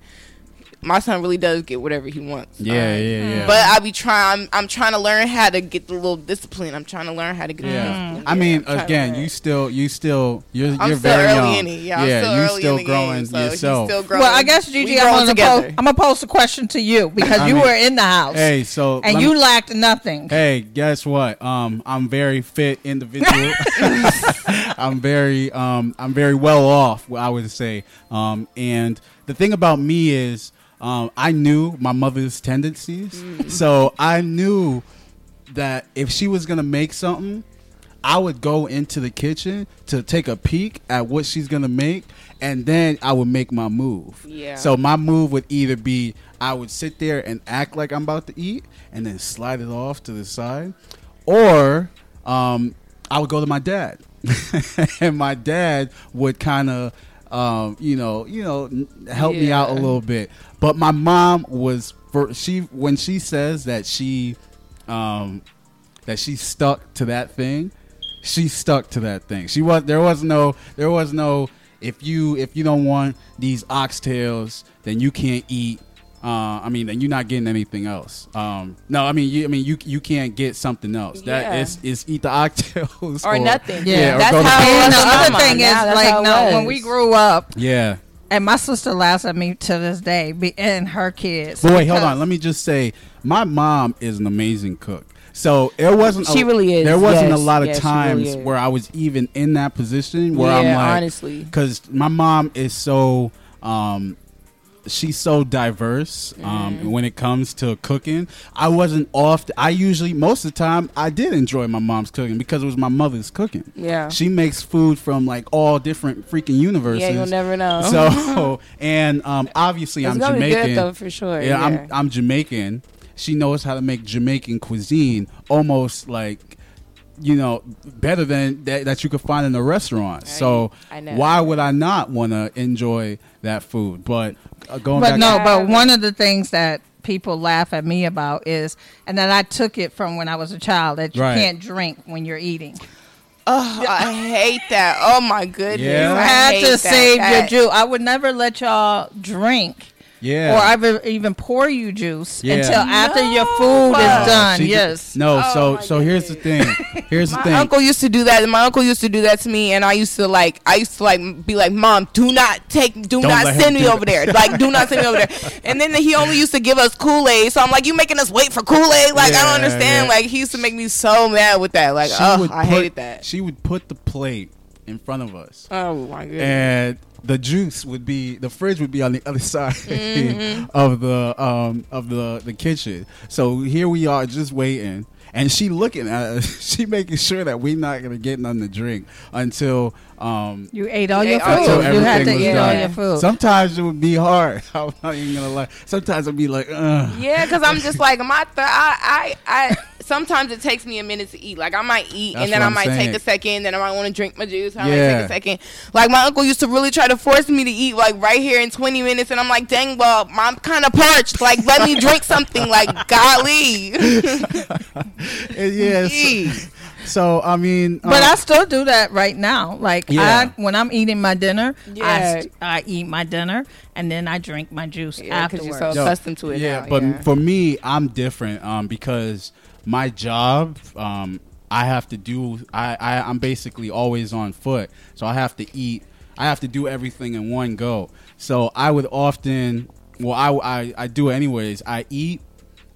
my son really does get whatever he wants. Yeah, Alright. yeah, yeah. But I be trying. I'm, I'm trying to learn how to get the little discipline. I'm trying to learn how to get the Yeah, discipline. I mean, I'm trying to again, you still, you still, you're, I'm you're still very early young. in it. Yeah, I'm still you early still in the growing game, so he's yourself. still growing. Well, I guess We Gigi, growing I'm gonna, together. pose, I'm gonna pose a question to you because I you mean- were in the house hey, so and you me- lacked nothing. Hey, guess what? Um, I'm very fit individual. I'm very, um, I'm very well off. I would say. Um, and the thing about me is, um, I knew my mother's tendencies, so I knew that if she was gonna make something, I would go into the kitchen to take a peek at what she's gonna make, and then I would make my move. Yeah. So my move would either be I would sit there and act like I'm about to eat, and then slide it off to the side, or um, I would go to my dad, and my dad would kind of. Um, you know, you know, help me out a little bit. But my mom was for she when she says that she, um, that she stuck to that thing she stuck to that thing she was there was no there was no if you if you don't want these oxtails then you can't eat uh, I mean, then you're not getting anything else. Um, no, I mean, you, I mean, you you can't get something else. That Yeah. is is eat the oxtails or, nothing. Yeah, or that's how it And the other mind. thing is, Now that's like, no, when we grew up, Yeah. and my sister laughs at me to this day, be, and her kids. But wait, hold on. Let me just say, my mom is an amazing cook. So it wasn't. She a, really is, There wasn't yes, a lot of yes, she really times where I was even in that position where I'm like, honestly. because my mom is so. Um, she's so diverse um, Mm-hmm. when it comes to cooking. I wasn't off. I usually most of the time I did enjoy my mom's cooking because it was my mother's cooking. Yeah. she makes food from like all different freaking universes. Yeah, you'll never know. So and um, obviously it's I'm Jamaican. though for sure. Yeah, I'm I'm Jamaican. She knows how to make Jamaican cuisine almost like you know better than that, that you could find in a restaurant. So I know. why would I not want to enjoy that food? But uh, going But back no, to- but one of the things that people laugh at me about is, and that I took it from when I was a child, that you Right. can't drink when you're eating. Oh, I hate that. Oh my goodness. Yeah. You I had to that. save your juice. I would never let y'all drink. Yeah. Or ever even pour you juice Yeah. until after your food is done. She- yes. No, Oh, so my so here's the thing. Here's the thing. My uncle used to do that. My uncle used to do that to me, and I used to like. I used to like be like, "Mom, do not take, do Don't not send me do over there. Like, do not send me over there." And then he only used to give us Kool Aid. So I'm like, "You making us wait for Kool Aid? Like, I don't understand." yeah. Like, he used to make me so mad with that. Like, oh, I put- hated that. She would put the plate in front of us. Oh my goodness. and the juice would be the fridge would be on the other side Mm-hmm. of the um of the the kitchen. So here we are just waiting. And she looking at us, she making sure that we're not gonna get nothing to drink until um You ate all your food. your- until You had to everything was eat all your food. Sometimes it would be hard. I'm not even gonna lie. Sometimes I'd be like, Ugh. Yeah, because I'm just like my th- I, I I sometimes it takes me a minute to eat. Like I might eat That's and then I might saying. take a second, then I might want to drink my juice. I might take a second. Like my uncle used to really try to force me to eat like right here in 20 minutes, and I'm like, dang, well, I'm kind of parched. Like let me drink something. Like golly. And yeah. So, so, I mean, But um, I still do that right now. Like Yeah. I, when I'm eating my dinner, Yeah. I, st- I eat my dinner and then I drink my juice Yeah, 'cause afterwards. you're so Yo, accustomed to it yeah, now. but yeah. for me, I'm different um, because my job, um, I have to do. I, I I'm basically always on foot, so I have to eat. I have to do everything in one go. So I would often, well, I I, I do it anyways. I eat,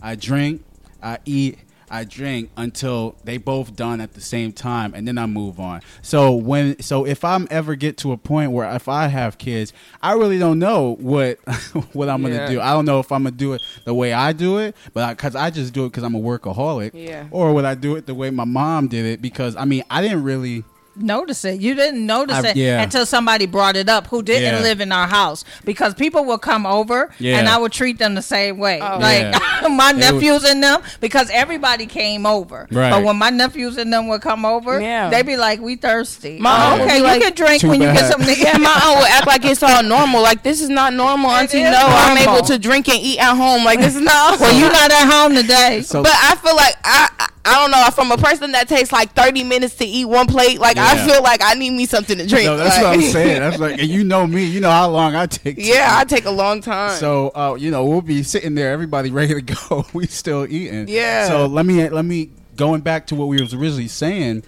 I drink, I eat. I drink until they both done at the same time, and then I move on. So when, so if I'm ever get to a point where if I have kids, I really don't know what what I'm Yeah. gonna do. I don't know if I'm gonna do it the way I do it, but because I, just do it because I'm a workaholic, Yeah. or would I do it the way my mom did it? Because I mean, I didn't really. Notice it. You didn't notice I- it yeah. until somebody brought it up who didn't Yeah. live in our house because people will come over Yeah. and I would treat them the same way. Oh. Like Yeah. my nephews and them because everybody came over. Right. But when my nephews and them would come over, Yeah. they'd be like, "We thirsty." My Oh, uncle okay, you like, can drink "Too when you get something to Yeah, eat. my aunt would act like it's all normal. Like this is not normal It until is no, I'm able to drink and eat at home. Like this is not. Well, you're not at home today. So but I feel like I, I I don't know. From a person that takes like thirty minutes to eat one plate, like I Yeah. feel like I need me something to drink. No, that's like- what I'm saying. That's like, and you know me. You know how long I take. yeah, I take a long time. So uh, you know we'll be sitting there, everybody ready to go. we still eating. Yeah. So let me let me going back to what we was originally saying.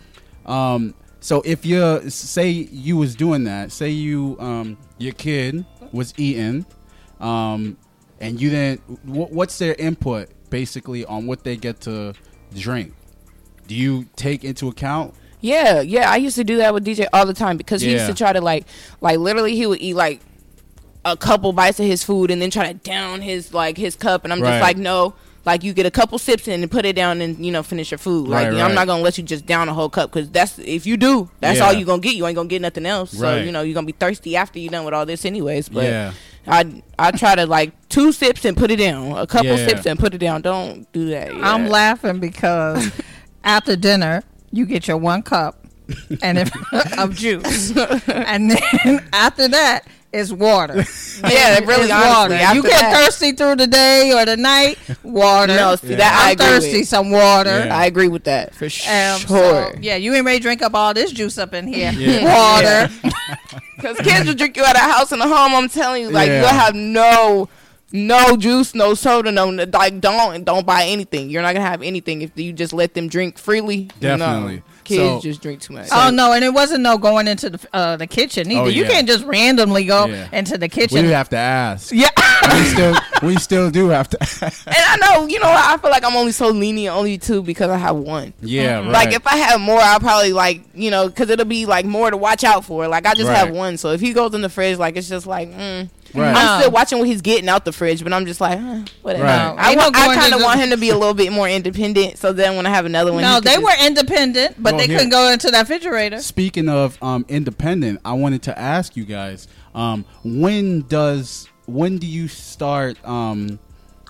Um, so if you say you was doing that, say you um, your kid was eating, um, and you didn't. Wh- what's their input basically on what they get to drink? Do you take into account? Yeah, yeah. I used to do that with DJ all the time because he used to try to like, like literally he would eat like a couple bites of his food and then try to down his like his cup, and I'm Right. just like, no. Like you get a couple sips in and put it down and you know finish your food. Like Right, you know, I'm not gonna let you just down a whole cup because that's if you do, that's all Yeah. you gonna get. You ain't gonna get nothing else. So you know you're gonna be thirsty after you done with all this anyways. But Yeah. I I try to like two sips and put it down, a couple Yeah. sips and put it down. Don't do that. I'm laughing because after dinner you get your one cup and if, of juice, and then after that is water. Yeah, it really, It's honestly, water. You get that- thirsty through the day or the night, water. No, see, Yeah. that I I'm agree thirsty, with. some water. Yeah. I agree with that for Um, sure. so, yeah, you ain't ready to drink up all this juice up in here. Yeah. Water. Because kids will drink you out of house and a home. I'm telling you, like Yeah. you'll have no, no juice, no soda, no like don't don't buy anything. You're not gonna have anything if you just let them drink freely. Definitely. No. Kids So- just drink too much. Oh no, and it wasn't no going into the uh, the kitchen either. Oh, You can't just randomly go Yeah. into the kitchen. We have to ask. yeah. we still we still do have to. and I know, you know. I feel like I'm only so lenient only two because I have one. yeah, right. Like if I have more, I'll probably like you know because it'll be like more to watch out for. Like I just Right. have one, so if he goes in the fridge, like it's just like. Mm. Right. I'm still watching what he's getting out the fridge, but I'm just like, huh, whatever. Right. No, I, ain't no I kind of want him to be a little bit more independent. So then when I have another one, No, they just- were independent, but Go they here. couldn't go into that refrigerator. Speaking of um, independent, I wanted to ask you guys: um, when does when do you start um,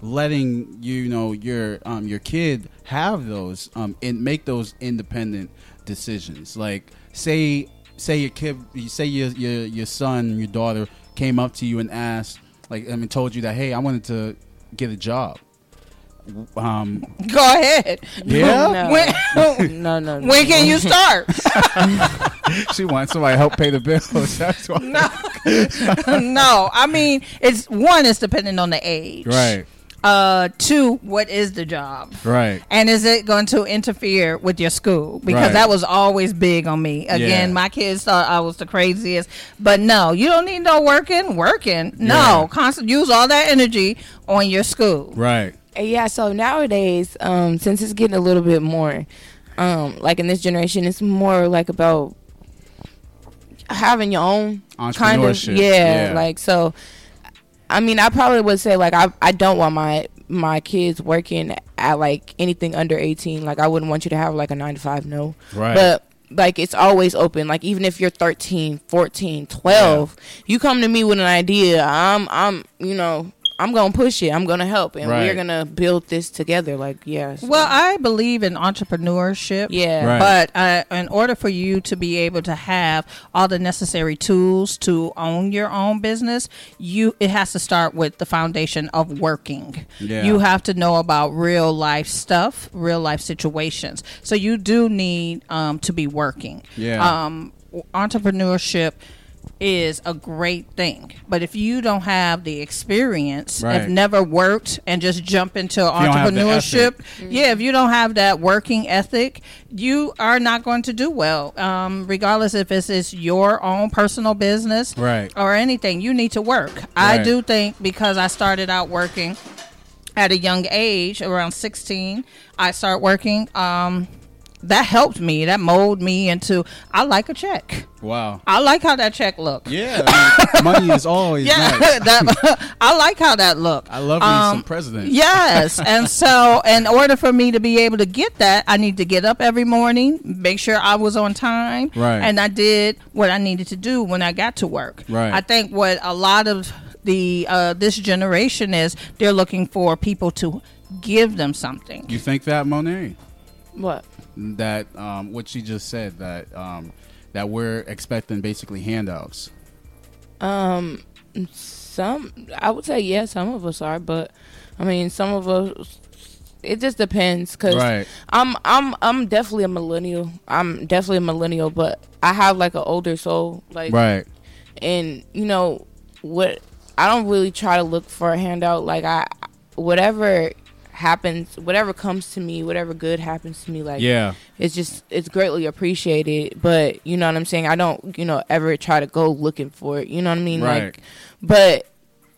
letting you know your um, your kid have those um, and make those independent decisions? Like, say say your kid, say your your your son, your daughter came up to you and asked, like, I mean, told you that, hey, I wanted to get a job. Um, Go ahead. yeah, When, no, no, no. when can you start? she wants somebody to help pay the bills. That's why. no, no. I mean, it's one is depending on the age. Right, Uh, two, what is the job? right. And is it going to interfere with your school? Because Right. that was always big on me. Again, Yeah. my kids thought I was the craziest. But no, you don't need no working, working. No, Yeah. constant use all that energy on your school. Right. Yeah, so nowadays, um, since it's getting a little bit more, um, like in this generation, it's more like about having your own kind of Entrepreneurship, yeah, yeah. like so. I mean, I probably would say like I I don't want my my kids working at like anything under eighteen. Like I wouldn't want you to have like a nine to five. No, Right. but like it's always open like even if you're 13 14 12 you come to me with an idea i'm i'm you know i'm gonna push it i'm gonna help and Right. we're gonna build this together like yes Well, I believe in entrepreneurship. yeah Right. But uh, in order for you to be able to have all the necessary tools to own your own business, you it has to start with the foundation of working. Yeah. You have to know about real life stuff, real life situations. So you do need um, to be working. Yeah. Um, entrepreneurship is a great thing but if you don't have the experience Right. have never worked and just jump into you don't have the entrepreneurship yeah, if you don't have that working ethic, you are not going to do well. Um, regardless if it's, it's your own personal business Right. or anything, you need to work. I do think because I started out working at a young age, around 16, I start working. Um, that helped me. That molded me into. I like a check. Wow. I like how that check look. Yeah. I mean, money is always Yeah, nice. that, I like how that look. I love me Um, some president. Yes. and so, in order for me to be able to get that, I need to get up every morning, make sure I was on time. Right. And I did what I needed to do when I got to work. Right. I think what a lot of the uh, this generation is, they're looking for people to give them something. You think that, Monet? what That um, what she just said that um, that we're expecting basically handouts. um some i would say yeah some of us are but i mean some of us it just depends because Right. I'm I'm I'm definitely a millennial. I'm definitely a millennial, but I have like an older soul, like Right. and you know what I don't really try to look for a handout like I whatever happens whatever comes to me whatever good happens to me like Yeah. it's just it's greatly appreciated but you know what I'm saying I don't you know ever try to go looking for it you know what I mean Right. like but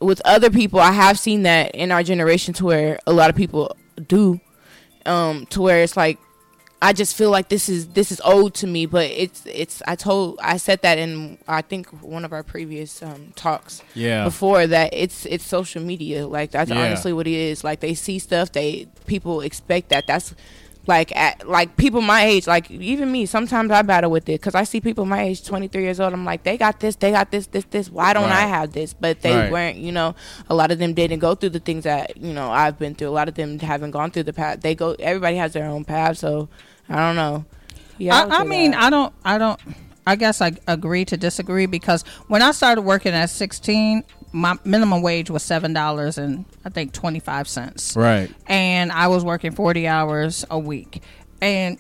with other people I have seen that in our generation to where a lot of people do um to where it's like I just feel like this is this is owed to me, but it's it's I told I said that in I think one of our previous um, talks Yeah. before that it's it's social media. Like that's Yeah. honestly what it is. Like they see stuff they people expect that. That's like at like people my age like even me sometimes I battle with it because I see people my age 23 years old I'm like they got this they got this this this. Why don't I have this? But they Right. weren't you know a lot of them didn't go through the things that you know I've been through. A lot of them haven't gone through the path. They go everybody has their own path. So I don't know yeah would I, I mean, that. I don't, I don't. I guess I agree to disagree because when I started working at 16, my minimum wage was seven dollars and I think 25 cents, Right. and I was working 40 hours a week, and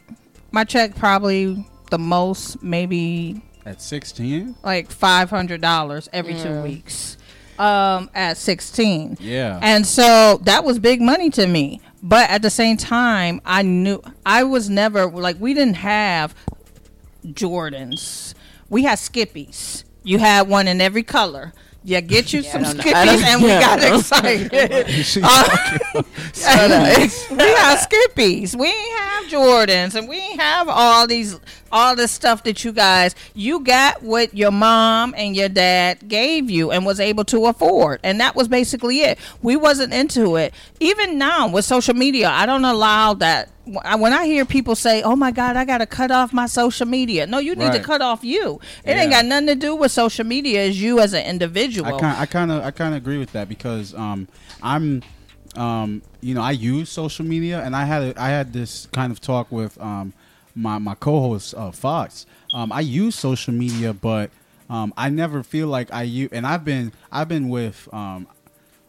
my check probably the most maybe At 16? like five hundred dollars every two weeks um, at 16. Yeah. And so that was big money to me. But at the same time, I knew I was never like we didn't have Jordans. We had Skippies. You had one in every color. Yeah, get you some don't. Skippies, and we yeah, I got excited. Uh, we have Skippies. We have Jordans, and we have all these all this stuff that you guys. You got what your mom and your dad gave you and was able to afford, and that was basically it. We wasn't into it. Even now with social media, I don't allow that. When I hear people say, "Oh my God, I got to cut off my social media," no, you need to cut off you. It ain't got nothing to do with social media. As you as an individual. I kind I kind of I kind of agree with that because um I'm um you know I use social media and I had a, I had this kind of talk with um my my co-host uh, Fox. Um I use social media but um I never feel like I use and I've been I've been with um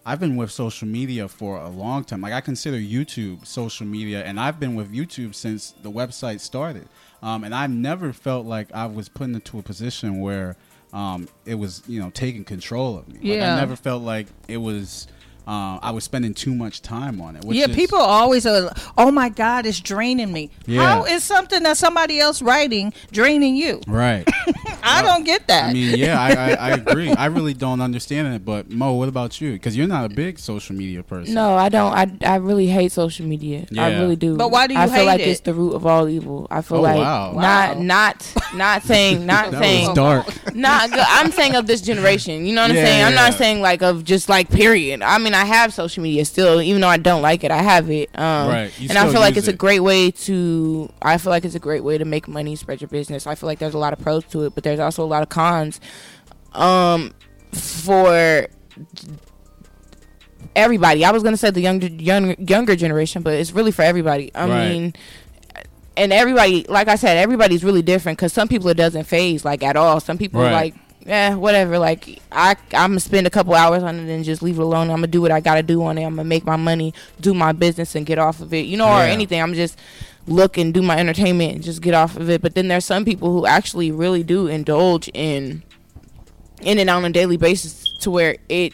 I've been with social media for a long time. Like I consider YouTube social media, and I've been with YouTube since the website started. Um, and I've never felt like I was put into a position where um, it was, you know, taking control of me. Like, Yeah. I never felt like it was. Uh, I was spending too much time on it. Which yeah, is- people always are. Oh my God, it's draining me. Yeah. How is something that somebody else writing draining you? Right. I don't get that. I mean, yeah, I, I, I agree. I really don't understand it. But Mo, what about you? Because you're not a big social media person. No, I don't. I, I really hate social media. Yeah. I really do. But why do you I feel like it? it's the root of all evil. I feel Oh, like wow. not Wow. not not saying not That saying was dark. not. I'm saying of this generation. You know what I'm Yeah, saying? I'm yeah, not saying like of just like period. I mean, I have social media still, even though I don't like it. I have it. Um, Right. You and I feel like it's a great way to. I feel like it's a great way to make money, spread your business. I feel like there's a lot of pros to it, but there's also a lot of cons. Um, for everybody. I was gonna say the younger young, younger generation, but it's really for everybody. I Right. mean, and everybody, like I said, everybody's really different because some people it doesn't phase like at all. Some people are Right. like, eh, whatever. Like I, I'm gonna spend a couple hours on it and just leave it alone. I'm gonna do what I gotta do on it. I'm gonna make my money, do my business, and get off of it. You know, or anything. I'm just look and do my entertainment and just get off of it. But then there's some people who actually really do indulge in in and out on a daily basis to where it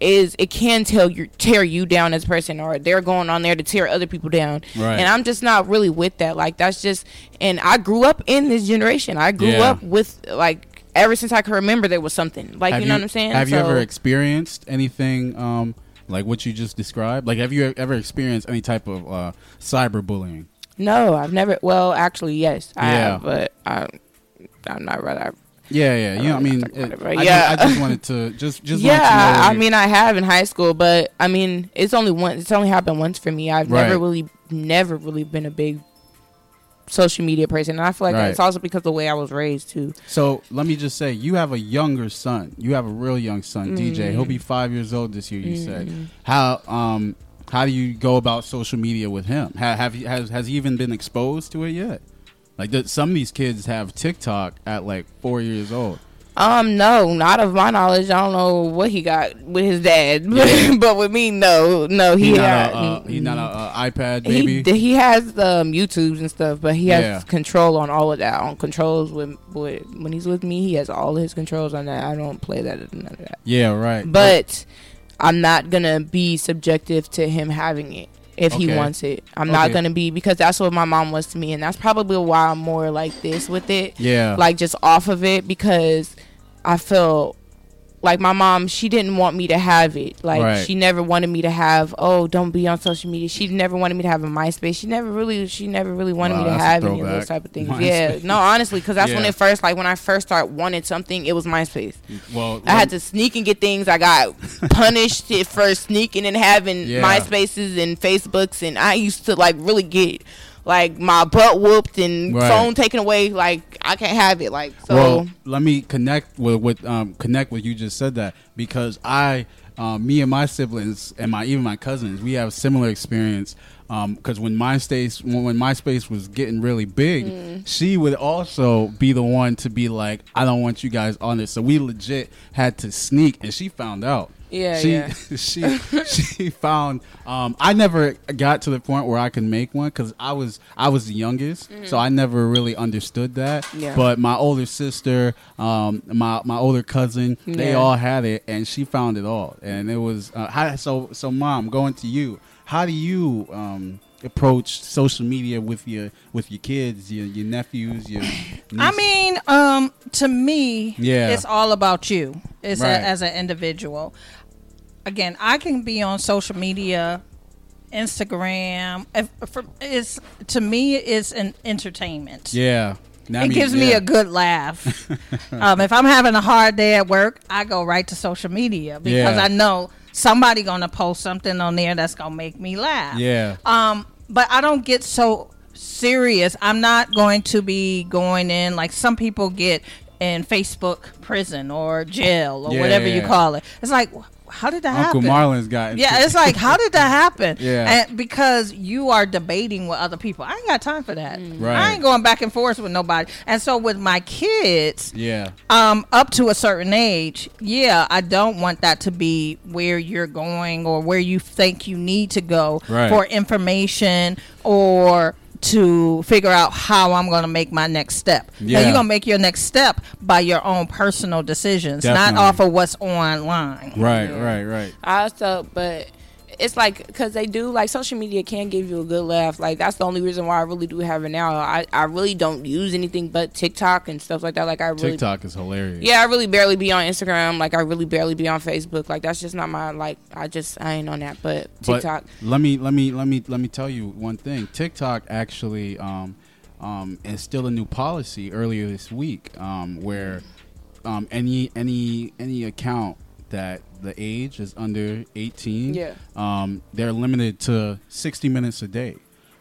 is it can tell you tear you down as a person or they're going on there to tear other people down Right. and i'm just not really with that like that's just and i grew up in this generation i grew Yeah. up with like ever since i can remember there was something like Have you know what i'm saying Have you ever experienced anything um, like what you just described? Like, have you ever experienced any type of uh, cyberbullying? no i've never well actually yes i Yeah. have but i i'm not rather Yeah, yeah. You know, I mean, talk it- it, but I, yeah. just, I just wanted to just just yeah, wanted to know I mean, I have in high school, but I mean, it's only one. It's only happened once for me. I've never really, never really been a big social media person, and I feel like Right. it's also because of the way I was raised too. So let me just say, you have a younger son. You have a real young son, DJ. He'll be five years old this year. You said how um how do you go about social media with him? Ha, have you has has he even been exposed to it yet? Like th- some of these kids have TikTok at like four years old. Um, no, not of my knowledge. I don't know what he got with his dad, Yeah. but with me, no, no, he, He not had, a, uh, he not a, uh, iPad he baby. d- he has um YouTubes and stuff, but he has Yeah. control on all of that. On controls with, with when he's with me, he has all his controls on that. I don't play that none of that. yeah, right. But I'm not gonna be subjective to him having it if he wants it. I'm not gonna be because that's what my mom was to me, and that's probably why I'm more like this with it yeah, like just off of it because I felt like my mom she didn't want me to have it. Like Right. she never wanted me to have oh don't be on social media. She never wanted me to have a MySpace. She never really she never really wanted Wow, me to have any of those type of things. MySpace. yeah no honestly because that's when it first like when I first started wanted something it was MySpace. Well, I had to sneak and get things. I got punished for sneaking and having Yeah. MySpaces and Facebooks and I used to like really get like my butt whooped and Right. phone taken away like I can't have it like so well, let me connect with with um, connect with you just said that because I, um, me and my siblings and my even my cousins, we have similar experience. Because when MySpace when, when MySpace was getting really big, Mm. she would also be the one to be like, "I don't want you guys on this." So we legit had to sneak, and she found out. Yeah, she yeah. she she found. Um, I never got to the point where I could make one because I was I was the youngest, so I never really understood that. Mm-hmm. Yeah. But my older sister, um, my my older cousin, they all had it, and she found it all, and it was uh, how, so. So, mom, going to you, how do you um, approach social media with your with your kids, your your nephews, your? I mean, um, to me, Yeah. it's all about you. It's a, as an individual. Again, I can be on social media, Instagram. If, for, it's to me, it's an entertainment. yeah. I it mean, gives me a good laugh. um, if I'm having a hard day at work, I go right to social media because Yeah. I know somebody gonna post something on there that's gonna make me laugh. Yeah. Um, but I don't get so serious. I'm not going to be going in like some people get in Facebook prison or jail or Yeah, whatever yeah, you call it. It's like, how did that happen? Uncle happen? Marlon's got. Yeah, it's like, how did that happen? Yeah. And because you are debating with other people. I ain't got time for that. Right. I ain't going back and forth with nobody. And so with my kids, yeah. um, up to a certain age, yeah, I don't want that to be where you're going or where you think you need to go Right. for information or to figure out how I'm going to make my next step. Now Yeah. you're going to make your next step by your own personal decisions, Definitely. not off of what's online. Right. Right. Right. I also, but it's like because they do like social media can give you a good laugh. Like that's the only reason why I really do have it now. I I really don't use anything but TikTok and stuff like that. Like I really. TikTok is hilarious. Yeah, I really barely be on Instagram. Like I really barely be on Facebook. Like that's just not my like. I just I ain't on that. But But TikTok. let me let me let me let me tell you one thing. TikTok actually um, um, instilled a new policy earlier this week um, where um, any any any account that the age is under 18 Yeah. um, they're limited to 60 minutes a day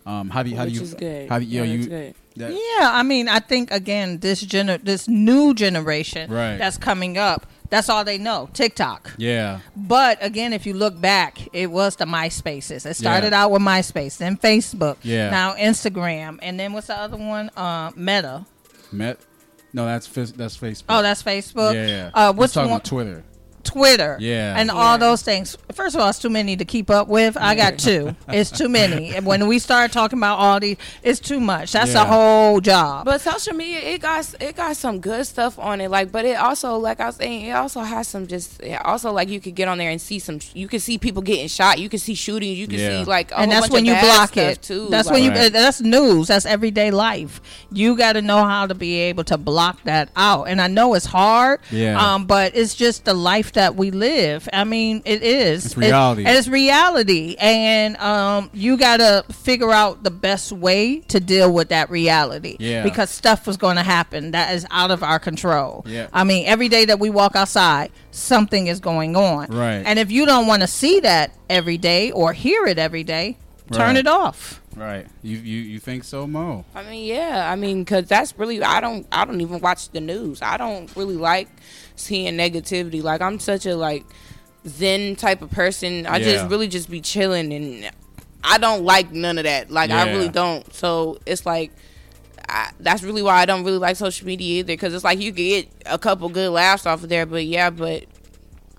um, how do you how which do you is good. how do you, yeah, you good. that- Yeah, I mean, I think again, this gener- this new generation Right. that's coming up, that's all they know, TikTok. yeah But again, if you look back, it was the MySpaces. It started Yeah. out with MySpace, then Facebook, Yeah. now Instagram, and then what's the other one? Uh, Meta. met no that's that's Facebook Oh, that's Facebook. yeah, yeah. Uh, I'm what's talking one? about Twitter Twitter. Yeah. And Yeah. all those things. First of all, it's too many to keep up with. I got two. It's too many. And when we start talking about all these, it's too much. That's Yeah. a whole job. But social media, it got it got some good stuff on it. Like, but it also, like I was saying, it also has some just it also like you could get on there and see some. You can see people getting shot. You can see shootings. You can Yeah. see like a and whole that's bunch when of you block it too. That's Like- when you. Right. That's news. That's everyday life. You got to know how to be able to block that out. And I know it's hard. Yeah. Um. But it's just the life that we live. I mean, it is. It's reality. It- and it's reality. And um, you got to figure out the best way to deal with that reality. Yeah. Because stuff was going to happen that is out of our control. Yeah. I mean, every day that we walk outside, something is going on. Right. And if you don't want to see that every day or hear it every day, turn Right. it off. Right you you you think so Mo I mean, yeah. I mean, cause that's really I don't I don't even watch the news. I don't really like seeing negativity. Like I'm such a like zen type of person. I Yeah. just really just be chilling and I don't like none of that. Like I really don't. So it's like I, that's really why I don't really like social media either. Because it's like you get a couple good laughs off of there, but yeah, but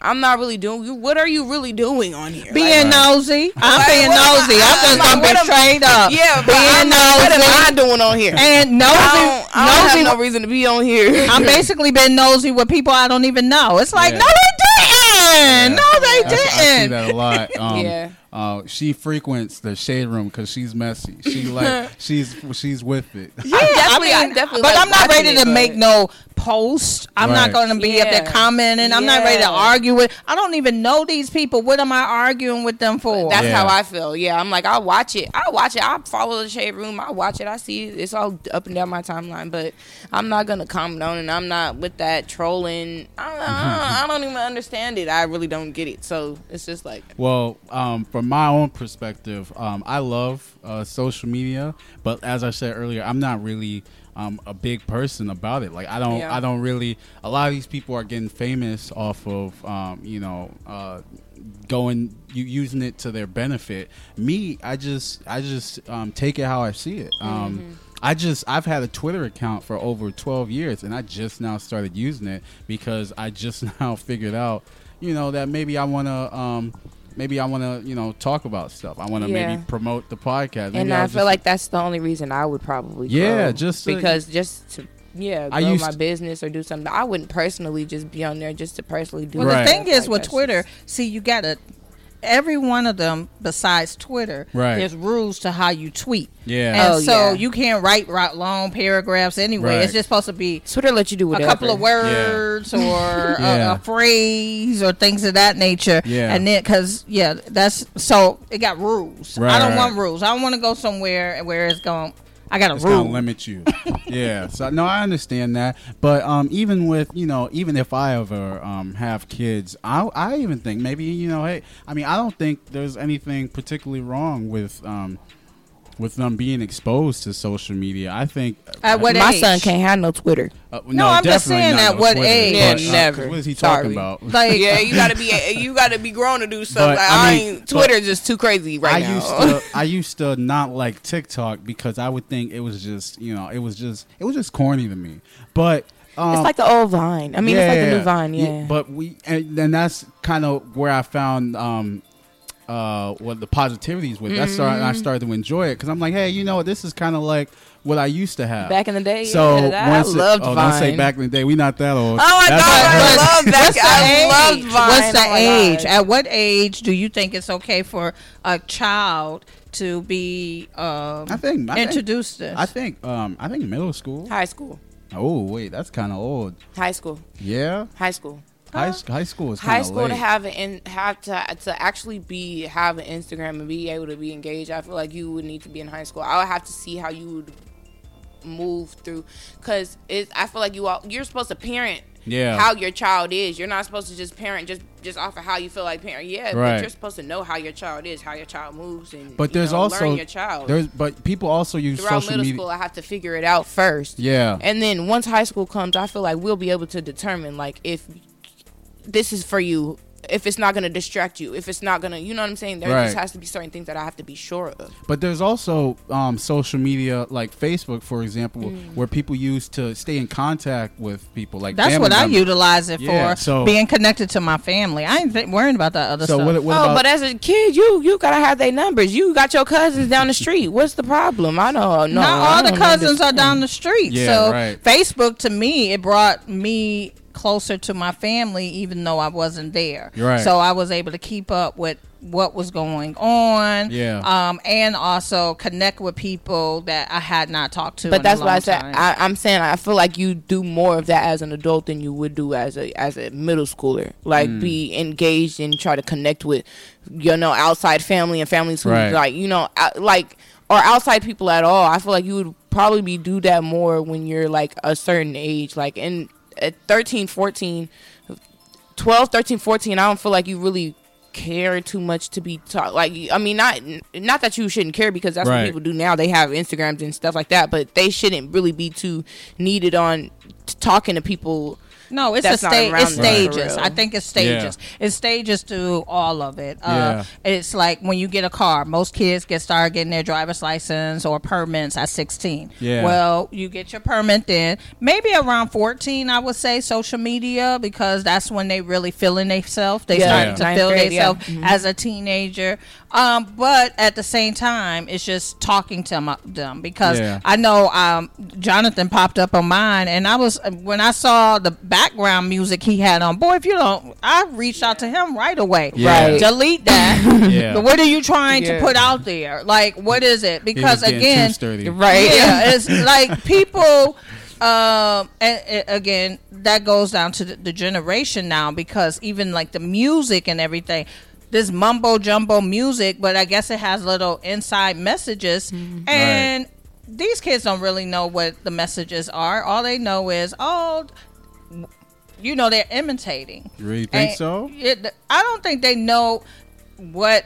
I'm not really doing. What are you really doing on here? Being Like, nosy. I'm Like, being nosy. I- I'm just like, gonna be am- straight up. yeah, but being I'm like, what am I nosy. doing on here? And nosy, I don't, I don't nosy. have no reason to be on here. I'm basically been nosy with people I don't even know. It's like, Yeah. no, they didn't. No, they I, I see that a lot. Um, Yeah. Uh, she frequents the shade room because she's messy. She like she's she's with it. Yeah, definitely- I I mean, definitely but like I'm not ready it, to but- make no post. I'm not going to be up there commenting. I'm not ready to argue with. I don't even know these people. What am I arguing with them for? That's Yeah. how I feel. Yeah, I'm like, I watch it. I watch it. I follow the shade room. I watch it. I see it. It's all up and down my timeline. But I'm not gonna comment on it. I'm not with that trolling. I don't, I don't even understand it. I really don't get it. So it's just like, Well, um, from my own perspective, um, I love uh, social media, but as I said earlier, I'm not really um, a big person about it. Like I don't, Yeah. I don't really. A lot of these people are getting famous off of, um, you know, uh, going you using it to their benefit. Me, I just, I just um, take it how I see it. Um, I just I've had a Twitter account for over 12 years and I just now started using it because I just now figured out, you know, that maybe I want to um maybe I want to, you know, talk about stuff. I want to Yeah. maybe promote the podcast. Maybe and I I'll feel just- like that's the only reason I would probably Yeah, grow. just to- because just to yeah I grow used my business or do something. I wouldn't personally just be on there just to personally do. Well, Right. the thing is like with that. Twitter, see, you got to every one of them besides Twitter. Right. There's rules to how you tweet. Yeah. And Oh, so yeah. you can't write, write long paragraphs anyway. Right. It's just supposed to be Twitter let you do a couple of words or Yeah. a, a phrase or things of that nature. Yeah. And then, because, yeah, that's so it got rules. Right, I don't want rules. I don't want to go somewhere where it's going, I got a it's gonna limit you. yeah. So no, I understand that. But um, even with you know, even if I ever um, have kids, I I even think maybe you know, hey, I mean, I don't think there's anything particularly wrong with um, with them being exposed to social media. I think At what My age? son can't have no Twitter. Uh, No, I'm just saying not at no what Twitter, age? Yeah, but, uh, 'cause never. What is he Sorry. talking about? Like, yeah, you gotta be you gotta be grown to do stuff. But, like I I, mean, ain't Twitter just too crazy right I now. used to I used to not like TikTok because I would think it was just you know it was just it was just corny to me. But um, it's like the old Vine. I mean, it's like the new Vine. Yeah. But we and then that's kind of where I found um uh what the positivities with. That's started, Mm-hmm. I started to enjoy it because I'm like, hey, you know, what? this is kind of like what I used to have Back in the day, So yeah, I once it- loved oh, Vine. don't say back in the day. We not that old. Oh my That's- god, I that's- love that. What's the I age? loved Vine. What's the Oh age? God. At what age do you think it's okay for a child to be um, I think I think, introduced to? I think um I think middle school. High school, Oh wait, that's kind of old. high school, Yeah, high school. High high school is high school late. to have an in, have to to actually be have an Instagram and be able to be engaged. I feel like you would need to be in high school. I would have to see how you would move through because it. I feel like you all you're supposed to parent. Yeah. How your child is. You're not supposed to just parent just just off of how you feel like parent. Yeah, Right. but you're supposed to know how your child is, how your child moves, and But you there's know, also your child. there's but people also use Throughout social middle media. school, I have to figure it out first. Yeah. And then once high school comes, I feel like we'll be able to determine like if this is for you, if it's not going to distract you, if it's not going to, you know what I'm saying? There Right. just has to be certain things that I have to be sure of. But there's also um, social media like Facebook, for example, Mm. where people use to stay in contact with people. Like That's family what I utilize it Yeah, for. so- being connected to my family. I ain't th- worrying about that other So stuff. what? what oh, about, but as a kid, you you gotta have their numbers. You got your cousins down the street. What's the problem? I don't know. Not all the don't cousins are down the street. Yeah, so right. Facebook to me, it brought me closer to my family, even though I wasn't there. Right. So I was able to keep up with what was going on. Yeah. Um, and also connect with people that I had not talked to. in But a that's why I said time. I, I'm saying I feel like you do more of that as an adult than you would do as a as a middle schooler. Like Mm. be engaged and try to connect with you know outside family and families who Right. like you know like or outside people at all. I feel like you would probably be do that more when you're like a certain age, like in at 13, 14, 12, 13, 14. I don't feel like you really care too much to be taught like i mean not not that you shouldn't care because that's Right. what people do now they have instagrams and stuff like that but they shouldn't really be too needed on t- talking to people No, it's That's a stage. around It's stages. real. I think it's stages. It's stages to all of it. Uh, Yeah. It's like when you get a car. Most kids get started getting their driver's license or permits at 16. Yeah. Well, you get your permit then. Maybe around 14, I would say social media because that's when they really feeling themselves. They Yeah. starting to Ninth feel grade, yeah. themselves as a teenager. Um, but at the same time, it's just talking to them, them because Yeah. I know um, Jonathan popped up on mine, and I was when I saw the background music he had on. Boy, if you don't, I reached out to him right away. Yeah. Right. Delete that. Yeah. But what are you trying to put out there? Like, what is it? Because again. Right. yeah, it's like people. Um, and, and again, that goes down to the, the generation now because even like the music and everything, this mumbo jumbo music, but I guess it has little inside messages, and these kids don't really know what the messages are. All they know is, oh, you know, they're imitating. You really think And so? It, I don't think they know what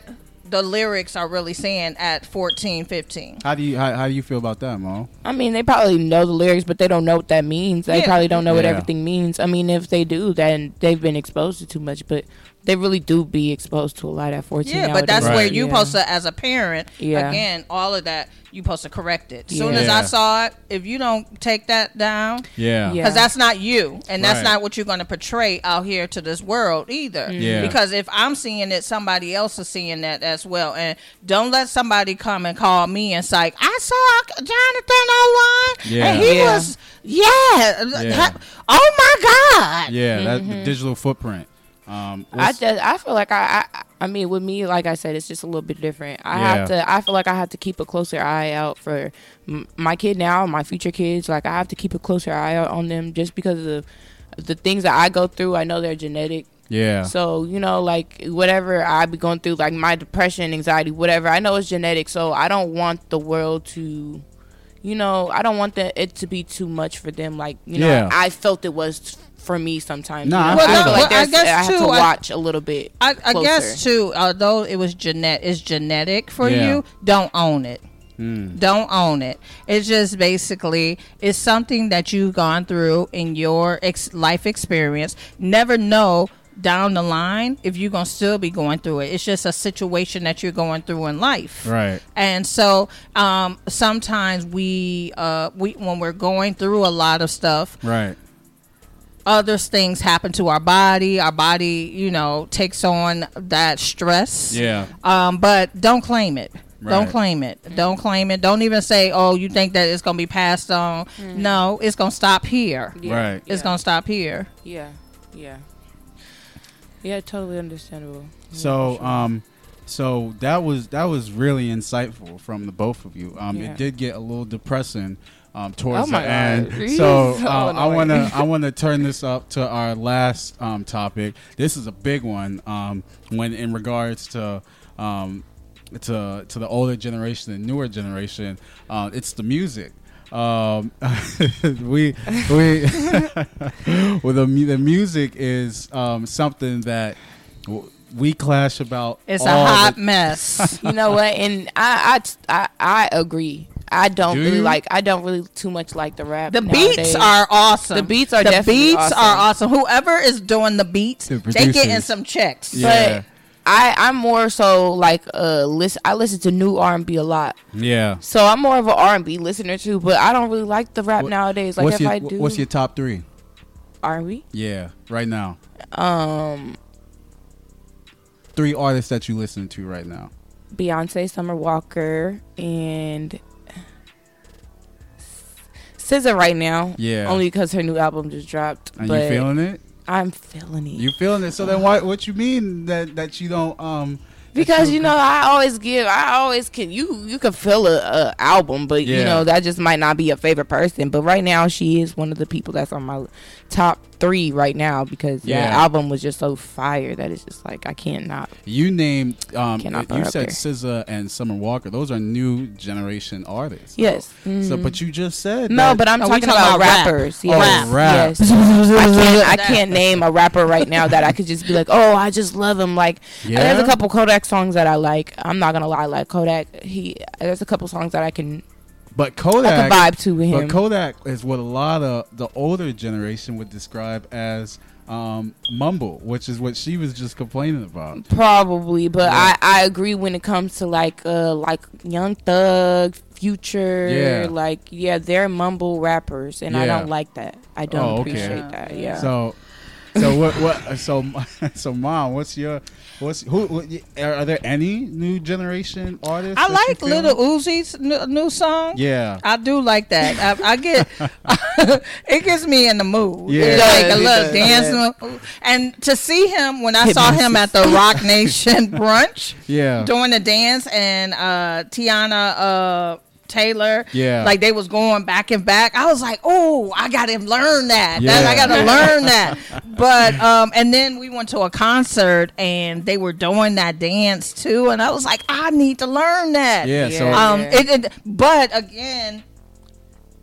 the lyrics are really saying at 14, 15. How do you how, how do you feel about that, Mo? I mean, they probably know the lyrics, but they don't know what that means. They Yeah. probably don't know what everything means. I mean, if they do, then they've been exposed to too much. But they really do be exposed to a lot at fourteen. Yeah, but that's Right. where you yeah. supposed to, as a parent, Yeah. again, all of that, you supposed to correct it. As soon as Yeah. I saw it, if you don't take that down, Yeah. Yeah. because that's not you, and that's Right. not what you're going to portray out here to this world either. Mm-hmm. Yeah. Because if I'm seeing it, somebody else is seeing that as well. And don't let somebody come and call me and say, "I saw Jonathan online, Yeah. and he Yeah. was, yeah, Yeah. oh my god." Yeah, that the digital footprint. Um, I just, I feel like I, I I mean with me like I said it's just a little bit different. I Yeah. have to I feel like I have to keep a closer eye out for m- my kid now, my future kids. Like I have to keep a closer eye out on them just because of the things that I go through. I know they're genetic. yeah, So, you know, like whatever I be going through, like my depression, anxiety, whatever, I know it's genetic. So I don't want the world to, you know, I don't want the, it to be too much for them. Like, you know, Yeah. I felt it was for me sometimes. Nah, you I know? Well, I no, feel well, like I there's, I, have too, to watch a little bit. I, I guess too, although it was genet is genetic for Yeah. you, don't own it. Mm. Don't own it. It's just basically it's something that you've gone through in your ex- life experience. Never know down the line if you're gonna still be going through it. It's just a situation that you're going through in life. right. And so um, sometimes we uh, we when we're going through a lot of stuff, Right. Other things happen to our body. Our body, you know, takes on that stress. Yeah. Um, but don't claim it. Right. Don't claim it. Don't claim it. Don't even say, "Oh, you think that it's gonna be passed on." No, it's gonna stop here. Right. It's gonna stop here. Yeah, yeah, yeah. Totally understandable. Yeah, So sure. um so that was that was really insightful from the both of you. Um Yeah. it did get a little depressing um towards Oh the end. God. So so uh, I want to. I want to turn this up to our last um topic. This is a big one um when in regards to um to to the older generation and newer generation. Uh, it's the music. Um, we we well the the music is um, something that w- we clash about. It's a hot the- mess. you know what? And I, I, I, I agree. I don't Do really you? like. I don't really too much like the rap. The nowadays. beats are awesome. The beats are the definitely beats awesome. are awesome. Whoever is doing the beats, The they getting producers. some checks. Yeah. But I, I'm more so like uh listen. I listen to new R and B a lot, Yeah. so I'm more of an R and B listener too. But I don't really like the rap What- nowadays. Like what's if your I do What's your top three? R and B, Yeah, right now. um, Three artists that you listen to right now. Beyonce, Summer Walker, and SZA right now. Yeah. Only because her new album just dropped. But you feeling it? I'm feeling it. You feeling it? So then, why? What you mean that that you don't? Um. because you know I always give I always can you you can feel a, a album but Yeah. you know that just might not be your favorite person but right now she is one of the people that's on my top three right now because Yeah. that album was just so fire that it's just like I can't not You named. Um. Cannot You said there. SZA and Summer Walker. Those are new generation artists. yes So, Mhm. but you just said no that- but I'm No, talking talking about, about rap. rappers Oh, yes rap. yes I can't I can't name a rapper right now that I could just be like oh I just love him like Yeah? There's a couple Kodak songs that I like. I'm not gonna lie, like Kodak. He there's a couple songs that I can but I Kodak, could vibe to him. but Kodak is what a lot of the older generation would describe as um, mumble, which is what she was just complaining about. Probably, but Yeah. I, I agree when it comes to like uh like Young Thug, Future, Yeah. like yeah, they're mumble rappers, and I don't like that. I don't Oh, okay. appreciate that. Yeah. So, so what? What? So, so mom, what's your what's who? What, are, are there any new generation artists? I like? Lil Uzi's new, new song. Yeah. I do like that. I, I get it gets me in the mood. Yeah. It's It like a does, it little does, dance, and to see him when I saw him at the Roc Nation brunch Yeah. doing the dance, and uh, Teyana uh, Taylor, Yeah. like they was going back and back. I was like, oh, I got to learn that. That- I got to learn that. But um, and then we went to a concert, and they were doing that dance too, and I was like, I need to learn that. Yeah. So. Yeah. Um, it, it, but again,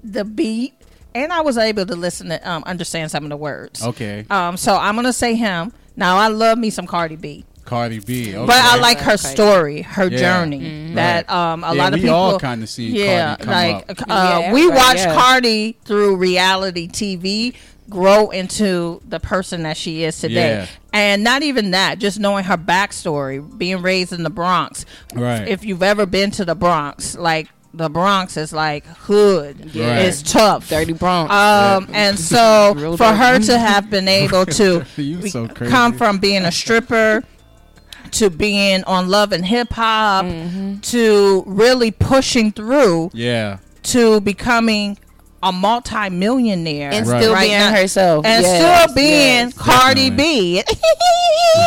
the beat, and I was able to listen to um, understand some of the words. okay. Um, so I'm gonna say him. Now I love me some Cardi B, Cardi B. Okay. but I like her story, her Yeah. journey. That um, a yeah, lot of we people. all kind of see yeah, Cardi come like up. uh, Yeah, we everybody, watched yeah. Cardi through reality TV grow into the person that she is today. Yeah. And not even that, just knowing her backstory, being raised in the Bronx. Right. If you've ever been to the Bronx, like the Bronx is like hood. Yeah. It's tough. Dirty Bronx. Um, and so for dirty. her to have been able to so come from being a stripper to being on Love and Hip Hop Mm-hmm. to really pushing through Yeah. to becoming a multi-millionaire and still Right being now- herself. and Yes, still being yes. Cardi B.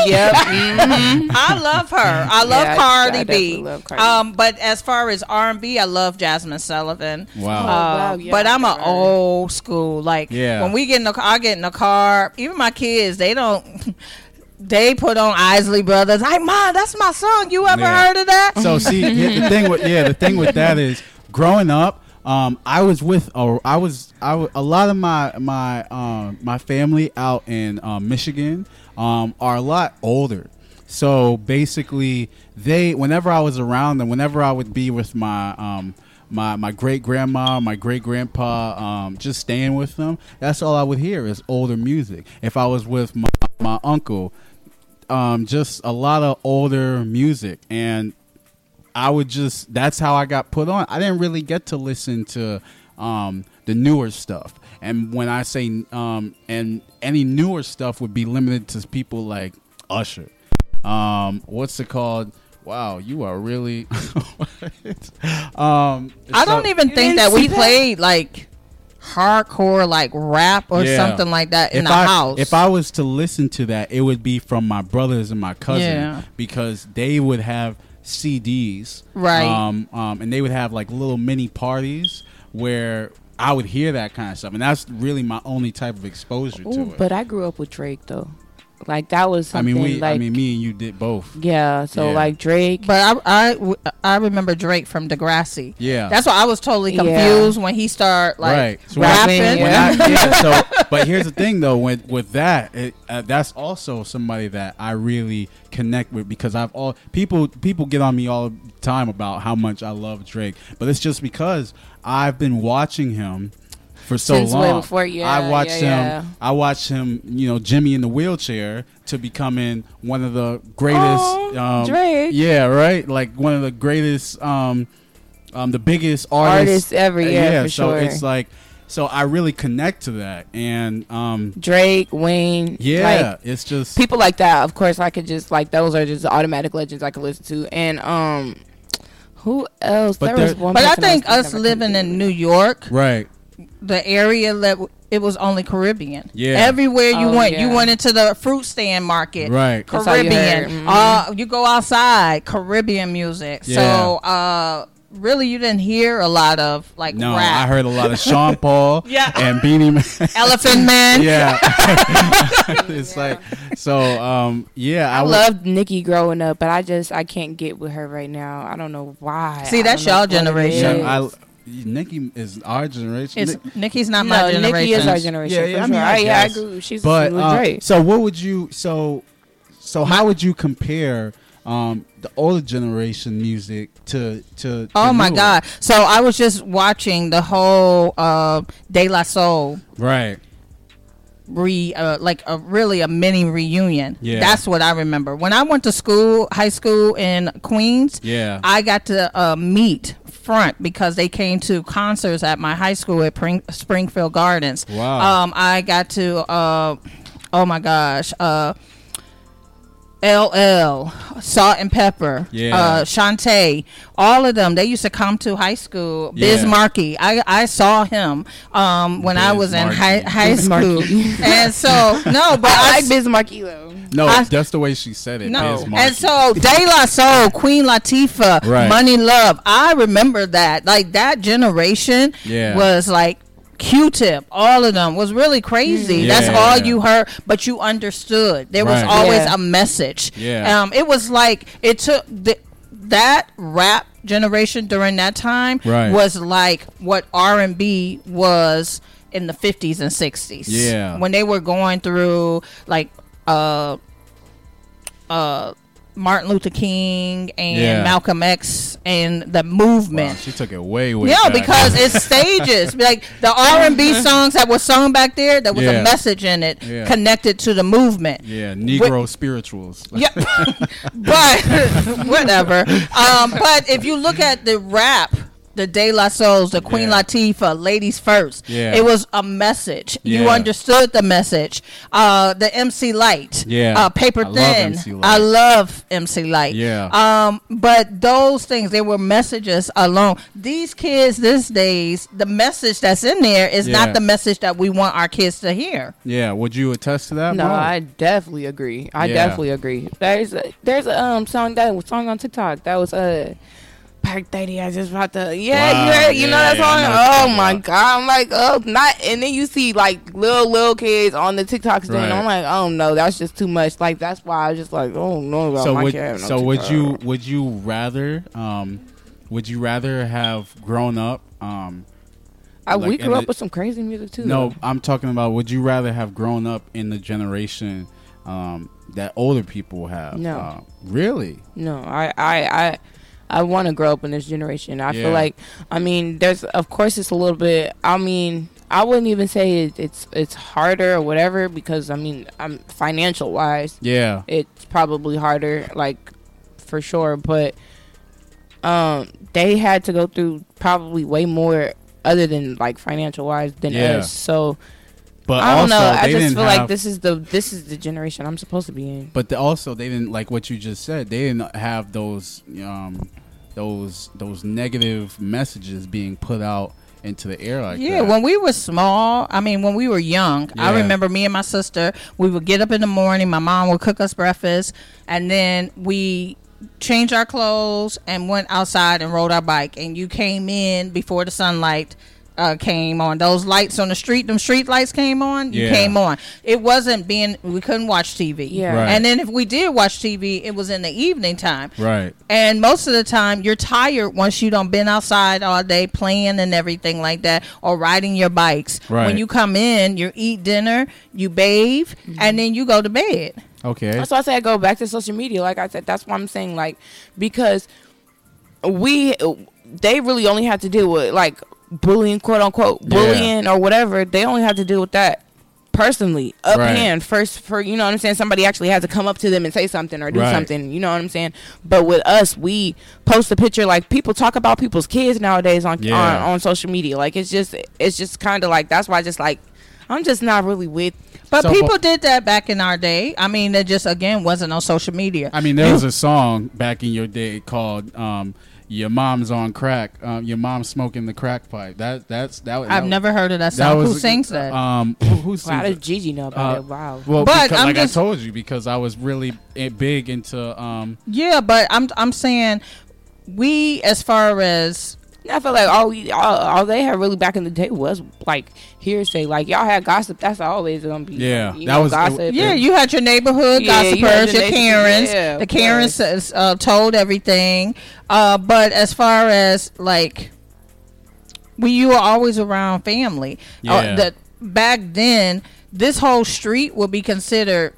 Yep. mhm. I love her. I love Yeah, Cardi I B. definitely love Cardi. Um, but as far as R and B, I love Jazmine Sullivan. Wow. Uh, wow, yeah, but I'm an old school. Like Yeah. when we get in the car, I get in the car. Even my kids, they don't. They put on Isley Brothers. Like, mom, that's my song. You ever Yeah. heard of that? So see, yeah, the thing with yeah, the thing with that is growing up. Um, I was with a, I was I w- a lot of my my um my family out in um, Michigan um are a lot older. So basically, they whenever I was around them, whenever I would be with my um my my great grandma, my great grandpa, um, just staying with them, that's all I would hear is older music. If I was with my my uncle, um, just a lot of older music and I would just that's how I got put on. I didn't really get to listen to um, the newer stuff. And when I say um, and any newer stuff would be limited to people like Usher. Um, what's it called? Wow, you are really um I so- don't even think that we that? played like hardcore, like rap or Yeah. something like that in if the I, house. If I was to listen to that, it would be from my brothers and my cousin Yeah. because they would have CDs, Right. Um, um, and they would have like little mini parties where I would hear that kind of stuff, and that's really my only type of exposure to it. but I grew up with Drake though. Like that was I mean, we, like I mean, me and you did both. yeah. So Yeah. like Drake. but I, I, I remember Drake from Degrassi. Yeah, That's why I was totally Yeah. confused when he started like right. So when I- rapping. Rapping, when Yeah. I- yeah, so but here's the thing though with with that it, uh, that's also somebody that I really connect with because I've all people people get on me all the time about how much I love Drake but it's just because I've been watching him for so Since way long before, yeah, I watched yeah, him yeah. I watched him you know Jimmy in the wheelchair to becoming one of the greatest Aw, um, Drake. yeah right like one of the greatest um um the biggest artists Artists ever, yeah, for so sure. it's like so I really connect to that, and um, Drake, Wayne, yeah, like, it's just people like that. Of course, I could just like those are just automatic legends I could listen to. And um, who else? But there was one. But I think was us living in New York, right. The area that it was only Caribbean. Yeah. Everywhere you Oh, went, you went into the fruit stand market. Right. That's all you Caribbean. heard. Mhm. Uh, you go outside, Caribbean music. Yeah. So, uh, really, you didn't hear a lot of like No, rap. I heard a lot of Sean Paul Yeah. and Beenie Man. Elephant Man. yeah, it's like so. Um, yeah, I loved Nicki growing up, but I just I can't get with her right now. I don't know why. See, that's don't y'all generation. is. I, Nicki is our generation. It's Nick- Nicki's not no, my generation. Nicki is our generation. Yeah, yeah, I sure. mean, I I, yeah, I agree. She's but with uh, Drake. so what would you so so how would you compare um, the older generation music to to. to Oh my newer. God! So I was just watching the whole uh, De La Soul Right. re uh, like a really a mini reunion. Yeah. That's what I remember. When I went to school, high school in Queens, Yeah. I got to uh, meet Front because they came to concerts at my high school at Pring- Springfield Gardens. Wow. Um, I got to uh, oh my gosh, uh, LL, Salt-N-Pepa, Yeah. uh, Shantae, all of them. They used to come to high school. Biz Markie, I I saw him um, when I Biz was in high high school, and so no, but I I, like Biz Markie though. no, I- that's the way she said it. no, and so De La Soul, Queen Latifah, Right. Monie Love. I remember that. Like that generation Yeah. was like Q-Tip. All of them was really crazy. Mm. That's all you heard, but you understood. There was always Yeah. a message. Yeah. Um, it was like it took the, that rap generation during that time Right. was like what R and B was in the fifties and sixties. Yeah. when they were going through like uh uh Martin Luther King and Yeah. Malcolm X and the Wow, movement. she took it way way. Yeah, back. because it's stages. like the R and B songs that were sung back there, there was Yeah. a message in it Yeah. connected to the movement. yeah, Negro spirituals. Yeah, but whatever. Um, but if you look at the rap, the De La Souls, the Queen Yeah. Latifah, Ladies First, Yeah. it was a message. You understood the message. Uh, the MC Lyte, Yeah. uh, Paper I Thin. MC Lyte. I love MC Lyte. Yeah. Um, but those things, they were messages alone. These kids these days, the message that's in there is Yeah. not the message that we want our kids to hear. yeah, would you attest to that? No, Mo? I definitely agree. I Yeah. definitely agree. There's a, there's a um song that was song on TikTok that was uh 30. I just about to yeah, Wow, you heard, you know yeah, that yeah, song? know oh my about. god, I'm like oh not, and then you see like little little kids on the TikToks. Right. I'm like oh no, that's just too much. Like that's why I was just like oh no, so my would kid have no so would you would you rather um would you rather have grown up um I, like, we grew up it- with some crazy music too. no. I'm talking about would you rather have grown up in the generation um that older people have No. uh, really No, I, I, I, I want to grow up in this generation. I Yeah. feel like, I mean, there's, of course, it's a little bit. I mean, I wouldn't even say it, it's it's harder or whatever because I mean, I'm financial wise, yeah it's probably harder, like for sure. But um, they had to go through probably way more other than like financial wise than Yeah. us. So but I don't also know. I just feel have, like this is the this is the generation I'm supposed to be in. but the, also they didn't like what you just said they didn't have those um those those negative messages being put out into the air like Yeah, that. when we were small, I mean, when we were young, I remember me and my sister, we would get up in the morning, my mom would cook us breakfast, and then we changed our clothes and went outside and rode our bike. And you came in before the sunlight uh, came on. Those lights on the street, them street lights came on, you Yeah. came on. It wasn't being, we couldn't watch TV. Yeah. Right. And then if we did watch TV, it was in the evening time. right And most of the time, you're tired once you don't been outside all day playing and everything like that, or riding your bikes. Right. When you come in, you eat dinner, you bathe, and then you go to bed. okay That's why I say I go back to social media. Like I said, that's why I'm saying like because we they really only have to deal with like bullying, quote unquote, Yeah. bullying or whatever. They only have to deal with that personally, up Right. hand first. For you know what I'm saying, somebody actually has to come up to them and say something or do Right. something. You know what I'm saying? But with us, we post a picture. Like people talk about people's kids nowadays on Yeah. on, on social media. Like it's just it's just kind of like that's why I just like. I'm just not really with But So, people did that back in our day. I mean, it just again wasn't on social media. I mean, there was a song back in your day called um, "Your Mom's on Crack." Um, your mom's smoking the crack pipe. That that's that. I've that, never heard of that that song. was Who sings that? Um, who, who sings How does it? Gigi know about Uh, it? Wow. Well, But because, I'm like just- I told you, because I was really big into um, yeah, but I'm I'm saying we as far as I feel like all, we, all all they had really back in the day was like hearsay. Like y'all had gossip. That's always gonna be. Yeah, you that know, was- gossip. Yeah, you had your neighborhood Yeah, you gossipers, your your, Karens. yeah, the of Karens course. uh, told everything. Uh, but as far as like, when you were always around family. Yeah. Uh, the, back then, this whole street would be considered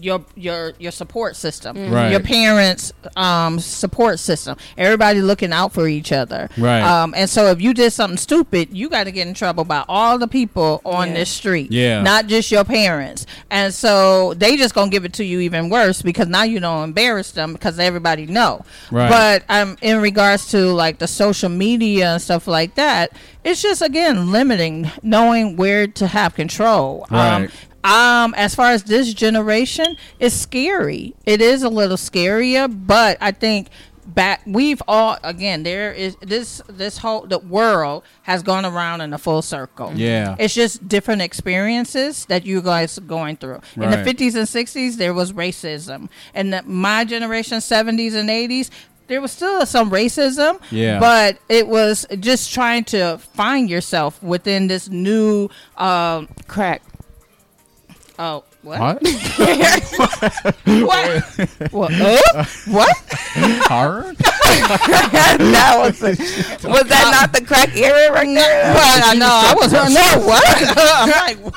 your your your support system, Right. your parents' um, support system. Everybody looking out for each other, Right. Um, and so if you did something stupid, you got to get in trouble by all the people on Yeah. this street, Yeah. not just your parents. And so they just gonna give it to you even worse because now you don't embarrass them because everybody know. Right. But um, in regards to like the social media and stuff like that, it's just again limiting knowing where to have control. Um, Right. um, as far as this generation, it's scary. It is a little scarier, but I think back we've all again there is this this whole the world has gone around in a full circle. Yeah. It's just different experiences that you guys are going through. In the 50s and 60s, there was racism. and the, my generation, 70s and 80s, there was still some racism, Yeah. but it was just trying to find yourself within this new um, Crack. Oh, what? What? What? what? Uh, what? Horror? that was was that not the crack era right there? Well, I know. I was no what? I'm like, what?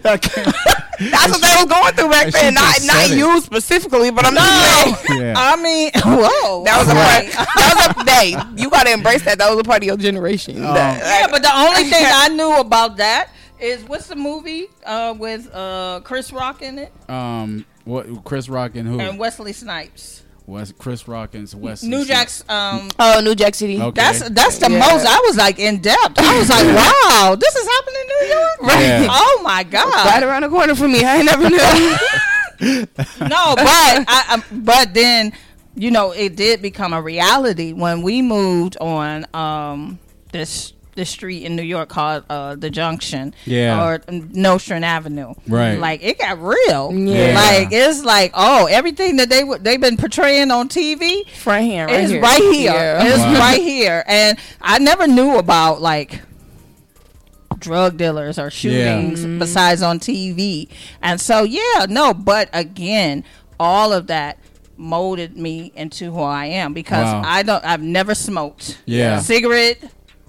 That's what they was going through back then. Not not it. you specifically, but I'm just saying. Yeah. I mean, whoa. That was a Right. part. That was a day. You gotta embrace that. That was a part of your generation. Oh. That- Yeah, but the only thing I knew about that is what's the movie uh, with uh, Chris Rock in it Um, what? Chris Rock and who? and Wesley Snipes. Wes, Chris Rock and Wes. New Jack's. Um, oh, New Jack City. Okay. that's that's the Yeah. most. I was like in depth. I was like, wow, this is happening in New York. Yeah. Oh my god. Right around the corner from me. I never knew. no, but I, um, but then you know it did become a reality when we moved on um, this this street in New York called uh, the Junction, Yeah. or Nostrand Avenue, Right. Like it got real, Yeah. Like it's like oh, everything that they would they've been portraying on TV Front hand, right is here. right here. Yeah. It's Wow. right here, and I never knew about like drug dealers or shootings besides on TV. And so yeah, no, but again, all of that molded me into who I am because Wow. I don't I've never smoked. Yeah. Cigarette,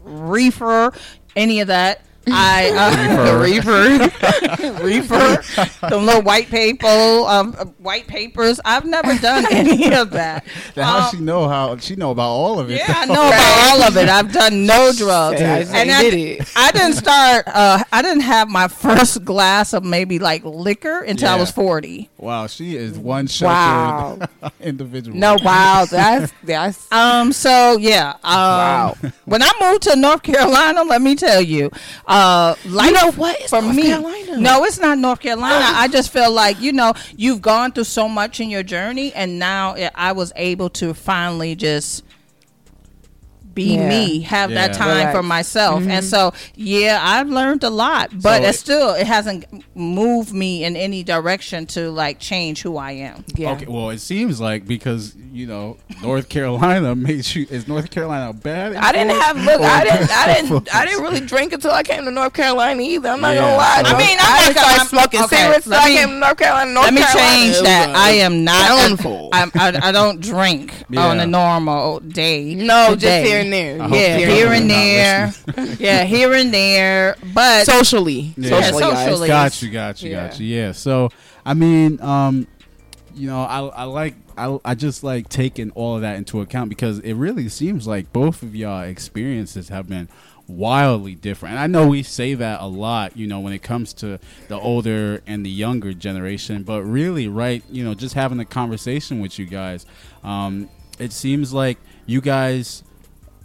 reefer, any of that. I uh, reefer, reefer, the little white paper, um, uh, white papers. I've never done any of that. How Um, she know how she know about all of it? yeah, I know about all of it. I've done no drugs, Yeah, I and I, did. I didn't start. Uh, I didn't have my first glass of maybe like liquor until I was forty. Wow, she is one sheltered Wow. individual. No, wow. That's that's Um. So yeah. Um, Wow. When I moved to North Carolina, let me tell you, uh, life know what? It's for North me. Carolina. No, it's not North Carolina. I just feel like you know you've gone through so much in your journey, and now eh, I was able to finally just be Yeah. me, have that time Relax. for myself. Mm-hmm. And so, yeah, I've learned a lot, but So it- still it hasn't moved me in any direction to like change who I am. yeah. Okay, well, it seems like because you know North Carolina made you. Is North Carolina bad? I didn't have look. I didn't. I didn't. I didn't really drink until I came to North Carolina either. I'm not Yeah. gonna lie. I mean, I'm I not didn't gonna- start I'm- smoking okay, cigarettes. let until me- I came to North Carolina. North Let me Carolina change that. a I am not. downfall. I'm, I, I don't drink Yeah. on a normal day. No, just here and there. I Yeah, here and there. yeah, here and there. But Socially, Yeah. socially, Yeah, guys. socially. Got you, got you, got you. Yeah. So, I mean, um, you know, I, I like, I, I just like taking all of that into account because it really seems like both of y'all experiences have been wildly different. And I know we say that a lot, you know, when it comes to the older and the younger generation, but really, right, you know, just having a conversation with you guys, um, it seems like you guys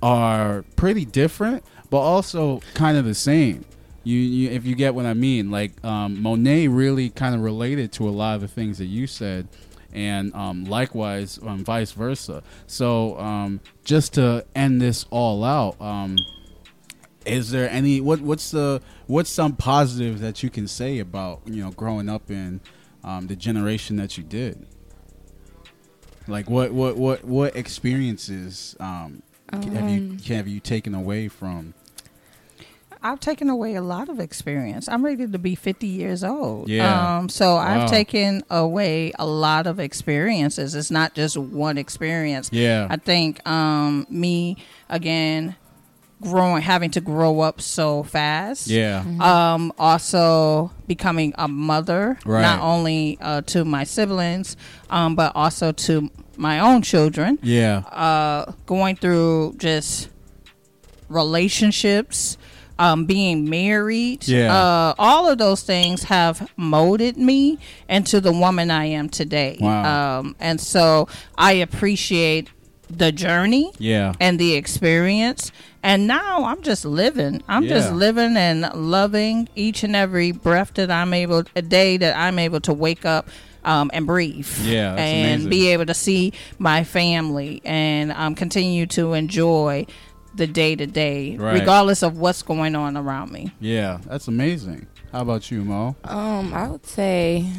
are pretty different, but also kind of the same. You, you if you get what I mean, like um, Monet really kind of related to a lot of the things that you said, and um, likewise, um, vice versa. So um, just to end this all out, um, is there any what what's the what's some positive that you can say about you know growing up in um, the generation that you did? Like what what what what experiences um, have you have you taken away from? I've taken away a lot of experience. I'm ready to be 50 years old. Yeah. Um, so Wow. I've taken away a lot of experiences. It's not just one experience. Yeah. I think um, me again growing, having to grow up so fast. Yeah. Um, also becoming a mother, Right. not only uh, to my siblings, um, but also to my own children. Yeah. Uh, going through just relationships, um, being married. Yeah. Uh, all of those things have molded me into the woman I am today. Wow. Um, and so I appreciate the journey Yeah. and the experience. And now I'm just living. I'm just living and loving each and every breath that I'm able, a day that I'm able to wake up um, and breathe. Yeah, and amazing. be able to see my family and um, continue to enjoy the day to day, regardless of what's going on around me. Yeah. That's amazing. How about you, Mo? Um, I would say,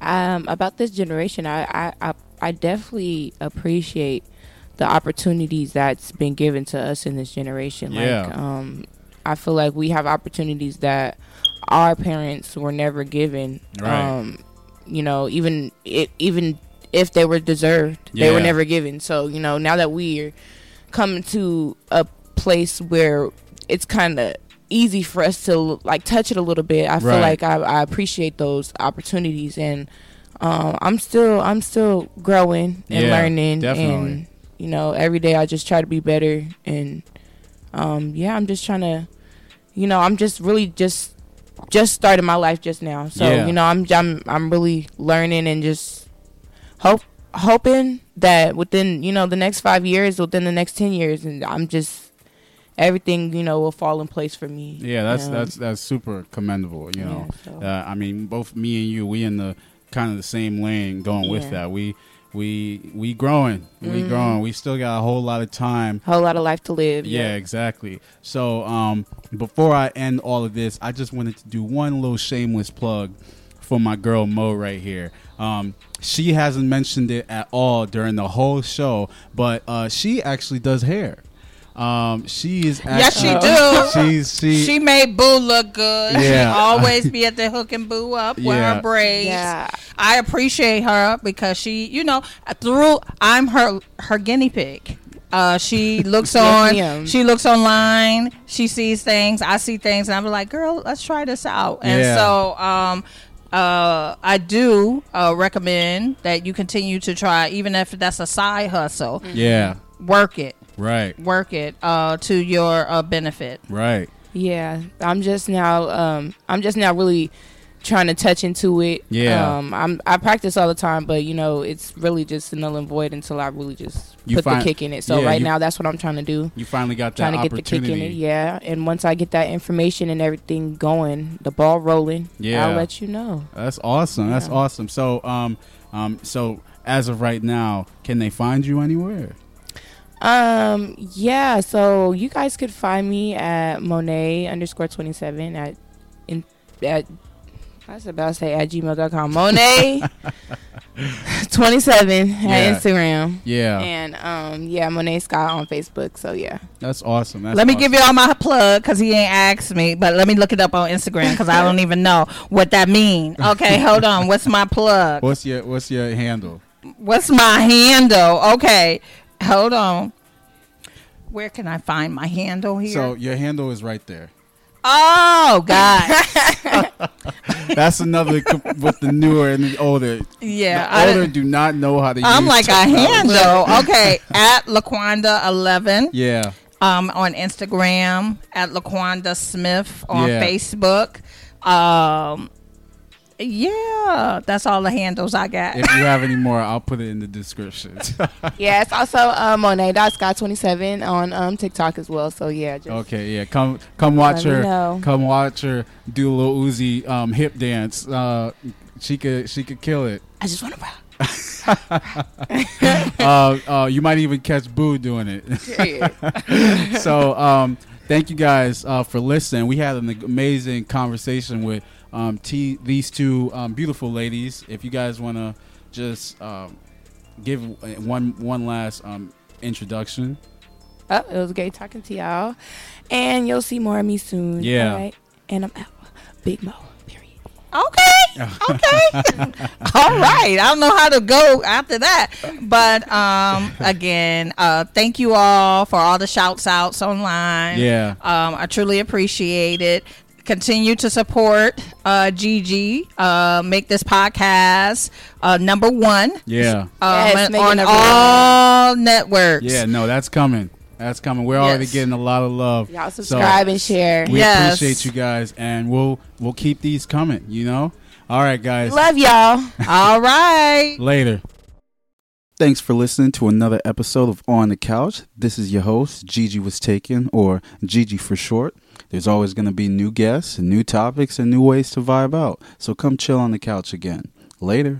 um, about this generation, I, I, I, I definitely appreciate the opportunities that's been given to us in this generation. Yeah. Like, um, I feel like we have opportunities that our parents were never given. Right. Um, you know, even it, even if they were deserved, they were never given. So you know, now that we're coming to a place where it's kind of easy for us to like touch it a little bit, I feel like I, I appreciate those opportunities, and um, I'm still I'm still growing and Yeah, learning, definitely. and you know, every day I just try to be better, and um, yeah, I'm just trying to, you know, I'm just really just just started my life just now, so Yeah. you know, I'm I'm I'm really learning and just hope hoping that within you know the next five years, within the next ten years, and I'm just everything you know will fall in place for me. Yeah, that's Um, that's that's super commendable. You know, yeah, so- uh, I mean, both me and you, we in the kind of the same lane going with that. We we we growing, we Mhm. growing. We still got a whole lot of time. whole lot of life to live. Yeah, exactly. So, um, before I end all of this, I just wanted to do one little shameless plug for my girl Mo right here. Um, she hasn't mentioned it at all during the whole show, but uh, she actually does hair. Um, she is. Yes, she do. She's she. She made Boo look good. She Yeah. always be at the hook and Boo up with Yeah. her braids. Yeah. I appreciate her because she, you know, through I'm her her guinea pig. Uh, she looks on. ma'am. She looks online. She sees things. I see things, and I'm like, "Girl, let's try this out." And Yeah. so, um, uh, I do uh, recommend that you continue to try, even if that's a side hustle. yeah. Work it, Right. work it uh, to your uh, benefit. Right. Yeah, I'm just now. Um, I'm just now really trying to touch into it. Yeah. Um, I'm I practice all the time, but you know, it's really just a null and void until I really just You put find- the kick in it. So yeah, right you- now, that's what I'm trying to do. You finally got that Trying to get the kick in it. Yeah, and once I get that information and everything going, the ball rolling, Yeah. I'll let you know. That's awesome. That's awesome. So, um, um, so as of right now, can they find you anywhere? Um, yeah. So you guys could find me at Monet underscore twenty seven at in at. I was about to say at gmail.com. Monet 27 at Instagram. Yeah, And um yeah, Monet Scott on Facebook. So yeah. that's awesome. That's let me awesome. give you all my plug because he ain't asked me, but let me look it up on Instagram because I don't even know what that mean. Okay, hold on. What's my plug? What's your What's your handle? What's my handle? Okay, hold on. Where can I find my handle here? So your handle is right there. oh God, That's another co- with the newer and the older. yeah. the I older do not know how to. I'm use like a technology. handle. Okay, at Laquanda eleven. Yeah, um, on Instagram at Laquanda Smith on Yeah. Facebook. Um, yeah, that's all the handles I got. if you have any more, I'll put it in the description. yeah, it's also uh, Monet Scott twenty seven on um TikTok as well. So yeah, just okay, yeah, come come watch her. know. Come watch her do a little Uzi um, hip dance. Uh, she could she could kill it. I just want to rock. uh, uh, you might even catch Boo doing it. So um, thank you guys uh, for listening. We had an amazing conversation with um, T- these two um, beautiful ladies. If you guys want to just um, give one one last um, introduction. Oh, it was great talking to y'all. And you'll see more of me soon. Yeah. All right. And I'm out. Big Mo. Period. Okay. Okay. All right. I don't know how to go after that. But um, again, uh, thank you all for all the shouts outs online. Yeah. Um, I truly appreciate it. Continue to support uh, Gigi. Uh, make this podcast uh, number one Yeah. um, Yes, make on number all networks. Yeah, no, that's coming. That's coming. We're already getting a lot of love. Y'all So, subscribe and share. we Yes. appreciate you guys, and we'll we'll keep these coming. You know. All right, guys. Love y'all. All right. Later. Thanks for listening to another episode of On the Couch. This is your host, Gigi Was Taken, or Gigi for short. There's always going to be new guests, and new topics, and new ways to vibe out. So come chill on the couch again. Later.